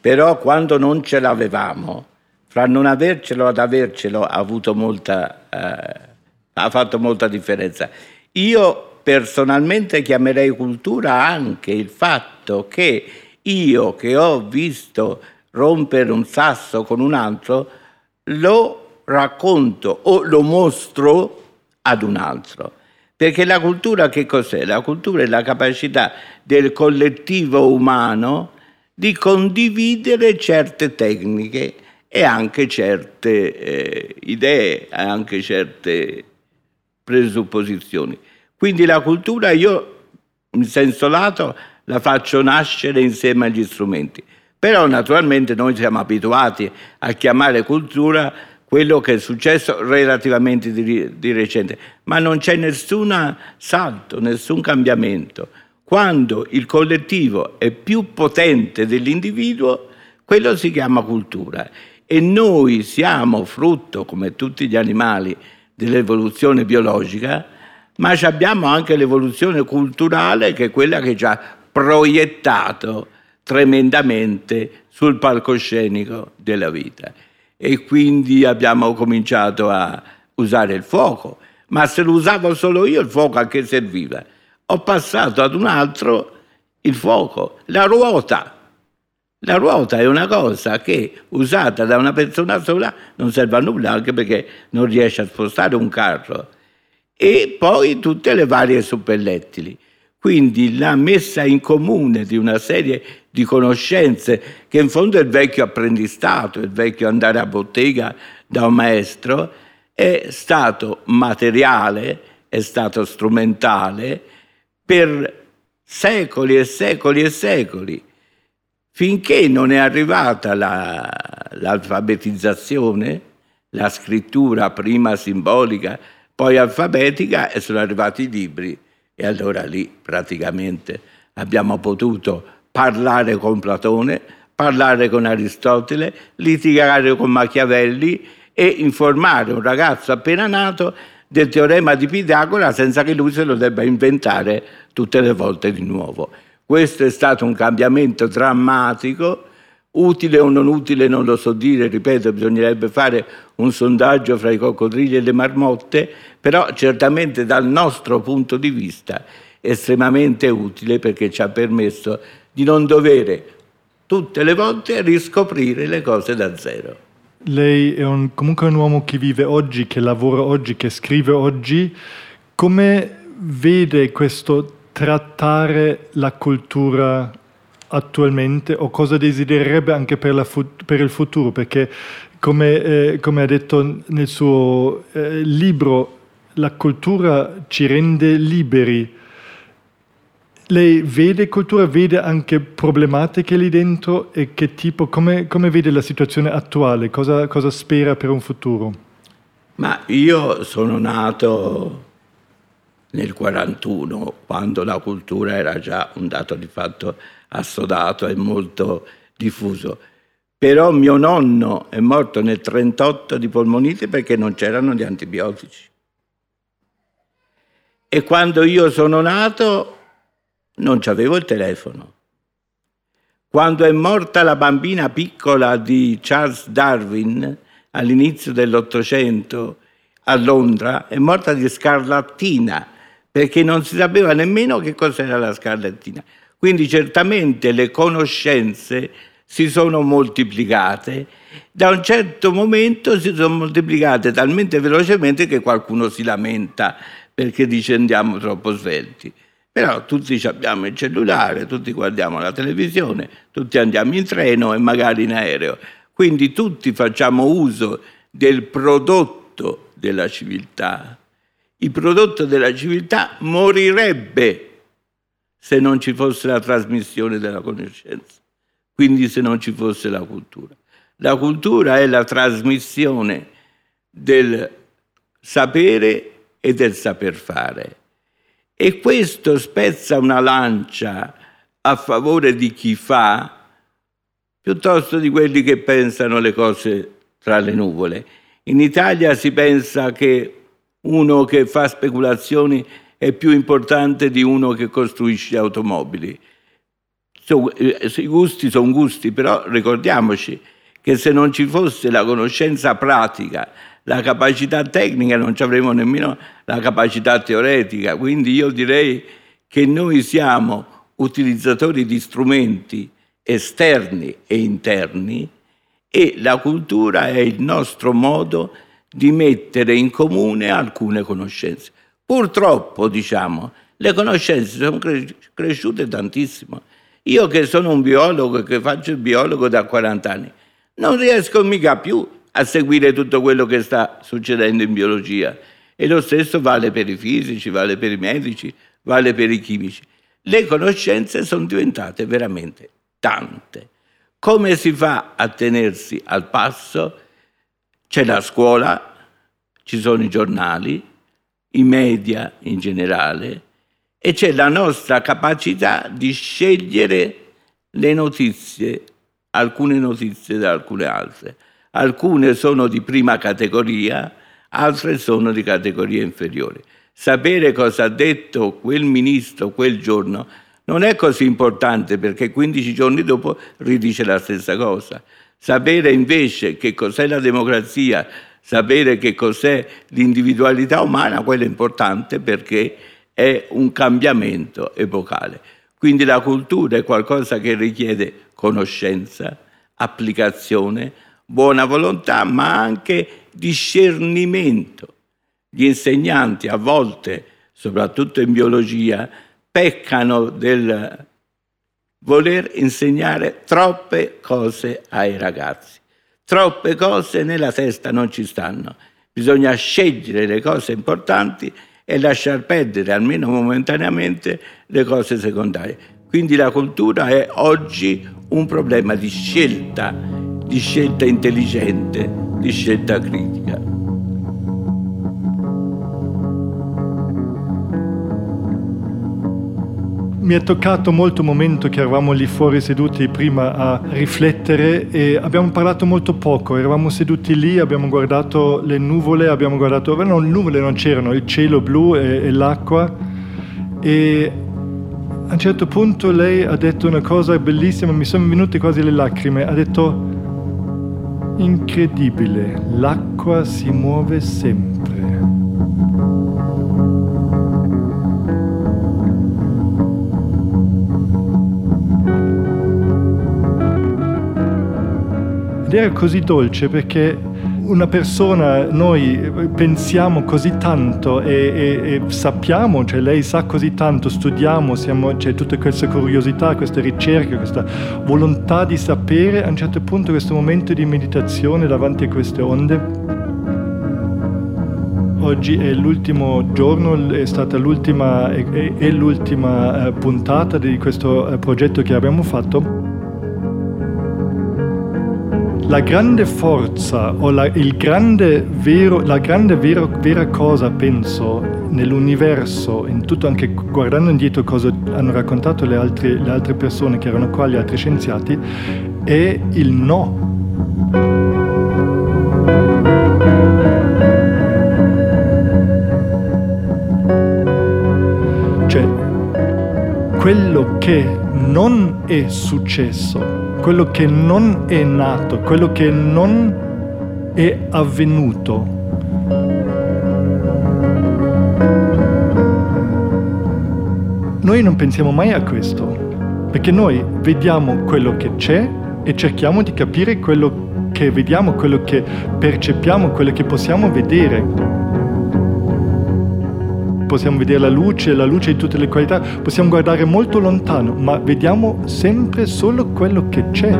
però quando non ce l'avevamo, fra non avercelo ad avercelo ha, molta, eh, ha fatto molta differenza. Io personalmente chiamerei cultura anche il fatto che io che ho visto rompere un sasso con un altro, lo racconto o lo mostro ad un altro. Perché la cultura che cos'è? La cultura è la capacità del collettivo umano di condividere certe tecniche e anche certe eh, idee, anche certe presupposizioni. Quindi la cultura io, in senso lato, la faccio nascere insieme agli strumenti. Però naturalmente noi siamo abituati a chiamare cultura quello che è successo relativamente di, di recente, ma non c'è nessun salto, nessun cambiamento. Quando il collettivo è più potente dell'individuo, quello si chiama cultura. E noi siamo frutto, come tutti gli animali, dell'evoluzione biologica, ma abbiamo anche l'evoluzione culturale che è quella che ci ha proiettato tremendamente sul palcoscenico della vita e quindi abbiamo cominciato a usare il fuoco. Ma se lo usavo solo io il fuoco a che serviva? Ho passato ad un altro il fuoco, la ruota. La ruota è una cosa che usata da una persona sola non serve a nulla anche perché non riesce a spostare un carro. E poi tutte le varie suppellettili. Quindi la messa in comune di una serie di conoscenze che in fondo è il vecchio apprendistato, il vecchio andare a bottega da un maestro, è stato materiale, è stato strumentale per secoli e secoli e secoli, finché non è arrivata la, l'alfabetizzazione, la scrittura prima simbolica, poi alfabetica e sono arrivati i libri e allora lì praticamente abbiamo potuto parlare con Platone, parlare con Aristotele, litigare con Machiavelli e informare un ragazzo appena nato del teorema di Pitagora senza che lui se lo debba inventare tutte le volte di nuovo. Questo è stato un cambiamento drammatico, utile o non utile non lo so dire, ripeto, bisognerebbe fare un sondaggio fra i coccodrilli e le marmotte, però certamente dal nostro punto di vista estremamente utile perché ci ha permesso di non dovere tutte le volte riscoprire le cose da zero. Lei è un, comunque un uomo che vive oggi, che lavora oggi, che scrive oggi. Come vede questo trattare la cultura attualmente o cosa desidererebbe anche per, fut- per il futuro? Perché come, eh, come, ha detto nel suo eh, libro, la cultura ci rende liberi lei vede cultura, vede anche problematiche lì dentro e che tipo, come, come vede la situazione attuale? Cosa, cosa spera per un futuro? Ma io sono nato nel 41, quando la cultura era già un dato di fatto assodato e molto diffuso. Però mio nonno è morto nel 38 di polmonite perché non c'erano gli antibiotici. E quando io sono nato non c'avevo il telefono. Quando è morta la bambina piccola di Charles Darwin all'inizio dell'Ottocento a Londra, è morta di scarlattina, perché non si sapeva nemmeno che cos'era la scarlattina. Quindi certamente le conoscenze si sono moltiplicate, da un certo momento si sono moltiplicate talmente velocemente che qualcuno si lamenta perché dice andiamo troppo svelti. Però tutti abbiamo il cellulare, tutti guardiamo la televisione, tutti andiamo in treno e magari in aereo. Quindi tutti facciamo uso del prodotto della civiltà. Il prodotto della civiltà morirebbe se non ci fosse la trasmissione della conoscenza, quindi se non ci fosse la cultura. La cultura è la trasmissione del sapere e del saper fare. E questo spezza una lancia a favore di chi fa piuttosto di quelli che pensano le cose tra le nuvole. In Italia si pensa che uno che fa speculazioni è più importante di uno che costruisce automobili. Eh, I gusti sono gusti, però ricordiamoci che se non ci fosse la conoscenza pratica la capacità tecnica, non avremo nemmeno la capacità teoretica. Quindi io direi che noi siamo utilizzatori di strumenti esterni e interni e la cultura è il nostro modo di mettere in comune alcune conoscenze. Purtroppo, diciamo, le conoscenze sono cresciute tantissimo. Io che sono un biologo e che faccio il biologo da 40 anni, non riesco mica più a seguire tutto quello che sta succedendo in biologia. E lo stesso vale per i fisici, vale per i medici, vale per i chimici. Le conoscenze sono diventate veramente tante. Come si fa a tenersi al passo? C'è la scuola, ci sono i giornali, i media in generale e c'è la nostra capacità di scegliere le notizie, alcune notizie da alcune altre. Alcune sono di prima categoria, altre sono di categoria inferiore. Sapere cosa ha detto quel ministro quel giorno non è così importante perché 15 giorni dopo ridice la stessa cosa. Sapere invece che cos'è la democrazia, sapere che cos'è l'individualità umana, quello è importante perché è un cambiamento epocale. Quindi la cultura è qualcosa che richiede conoscenza, applicazione, buona volontà, ma anche discernimento. Gli insegnanti a volte, soprattutto in biologia, peccano del voler insegnare troppe cose ai ragazzi. Troppe cose nella testa non ci stanno. Bisogna scegliere le cose importanti e lasciar perdere, almeno momentaneamente, le cose secondarie. Quindi la cultura è oggi un problema di scelta di scelta intelligente, di scelta critica. Mi è toccato molto il momento che eravamo lì fuori seduti prima a riflettere e abbiamo parlato molto poco, eravamo seduti lì, abbiamo guardato le nuvole, abbiamo guardato, no, le nuvole non c'erano, il cielo blu e, e l'acqua. E a un certo punto lei ha detto una cosa bellissima, mi sono venute quasi le lacrime, ha detto incredibile, l'acqua si muove sempre. Ed era così dolce perché una persona, noi pensiamo così tanto e, e, e sappiamo, cioè lei sa così tanto, studiamo, siamo, c'è tutta questa curiosità, questa ricerca, questa volontà di sapere, a un certo punto questo momento di meditazione davanti a queste onde. Oggi è l'ultimo giorno, è stata l'ultima, è, è l'ultima eh, puntata di questo eh, progetto che abbiamo fatto la grande forza o la, grande vero, la grande vero, vera cosa, penso, nell'universo, in tutto anche guardando indietro cosa hanno raccontato le altre, le altre persone che erano qua, gli altri scienziati, è il no. Cioè, quello che non è successo quello che non è nato, quello che non è avvenuto. Noi non pensiamo mai a questo, perché noi vediamo quello che c'è e cerchiamo di capire quello che vediamo, quello che percepiamo, quello che possiamo vedere possiamo vedere la luce, la luce di tutte le qualità, possiamo guardare molto lontano, ma vediamo sempre solo quello che c'è.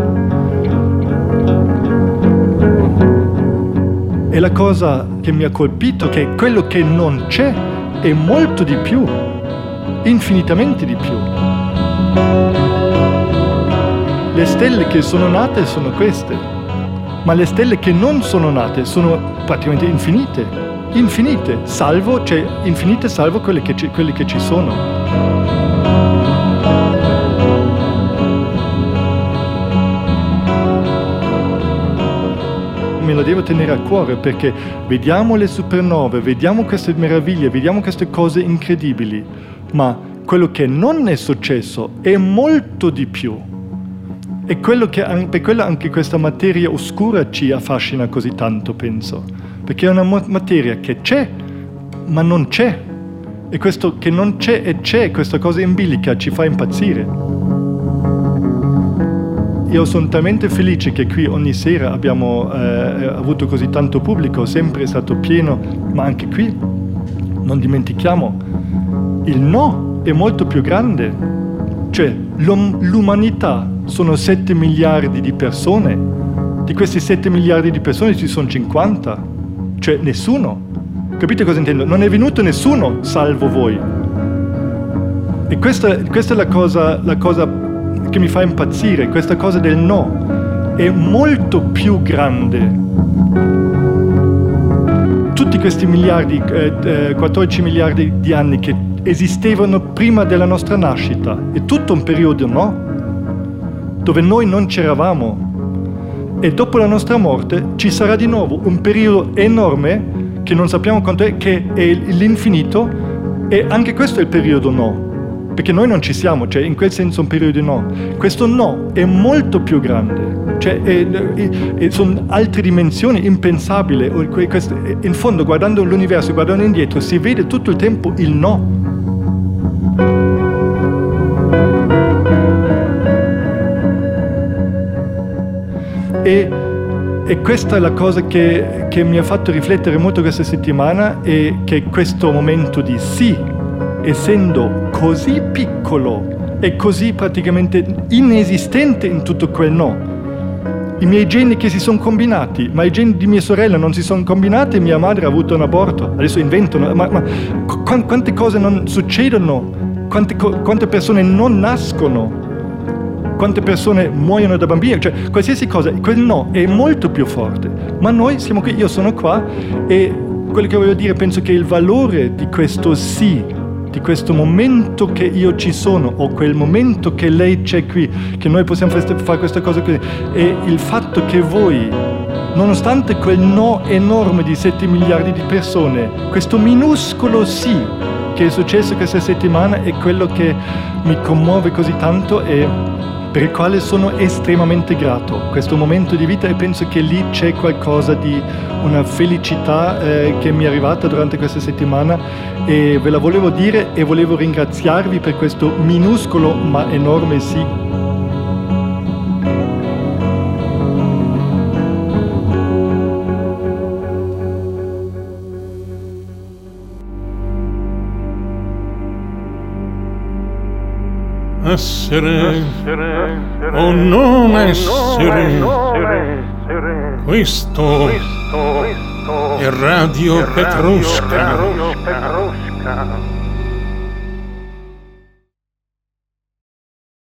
E la cosa che mi ha colpito è che quello che non c'è è molto di più, infinitamente di più. Le stelle che sono nate sono queste, ma le stelle che non sono nate sono praticamente infinite infinite, salvo, cioè infinite salvo quelle che ci, quelle che ci sono. Me lo devo tenere a cuore perché vediamo le supernove, vediamo queste meraviglie, vediamo queste cose incredibili, ma quello che non è successo è molto di più. E quello che, per quello anche questa materia oscura ci affascina così tanto, penso perché è una materia che c'è, ma non c'è. E questo che non c'è e c'è, questa cosa in bilica ci fa impazzire. Io sono talmente felice che qui ogni sera abbiamo eh, avuto così tanto pubblico, sempre è stato pieno, ma anche qui non dimentichiamo, il no è molto più grande. Cioè l'umanità sono 7 miliardi di persone, di questi 7 miliardi di persone ci sono 50 cioè nessuno. Capite cosa intendo? Non è venuto nessuno salvo voi. E questa, questa è la cosa, la cosa che mi fa impazzire, questa cosa del no. È molto più grande tutti questi miliardi, eh, 14 eh, miliardi di anni che esistevano prima della nostra nascita, è tutto un periodo, no? Dove noi non c'eravamo, e dopo la nostra morte ci sarà di nuovo un periodo enorme che non sappiamo quanto è, che è l'infinito e anche questo è il periodo no. Perché noi non ci siamo, cioè in quel senso un periodo no. Questo no è molto più grande, cioè è, è, è, sono altre dimensioni impensabili. In fondo, guardando l'universo, guardando indietro, si vede tutto il tempo il no. E, e, questa è la cosa che, che, mi ha fatto riflettere molto questa settimana e che questo momento di sì, essendo così piccolo e così praticamente inesistente in tutto quel no, i miei geni che si sono combinati, ma i geni di mia sorella non si sono combinati mia madre ha avuto un aborto, adesso inventano, ma, ma qu- quante cose non succedono, quante, quante persone non nascono quante persone muoiono da bambini, cioè qualsiasi cosa, quel no è molto più forte. Ma noi siamo qui, io sono qua e quello che voglio dire, penso che il valore di questo sì di questo momento che io ci sono o quel momento che lei c'è qui, che noi possiamo fare questa cosa qui e il fatto che voi, nonostante quel no enorme di 7 miliardi di persone, questo minuscolo sì che è successo questa settimana è quello che mi commuove così tanto e per il quale sono estremamente grato. Questo momento di vita e penso che lì c'è qualcosa di una felicità eh, che mi è arrivata durante questa settimana e ve la volevo dire e volevo ringraziarvi per questo minuscolo ma enorme sì essere o non essere. Questo è Radio Petrusca.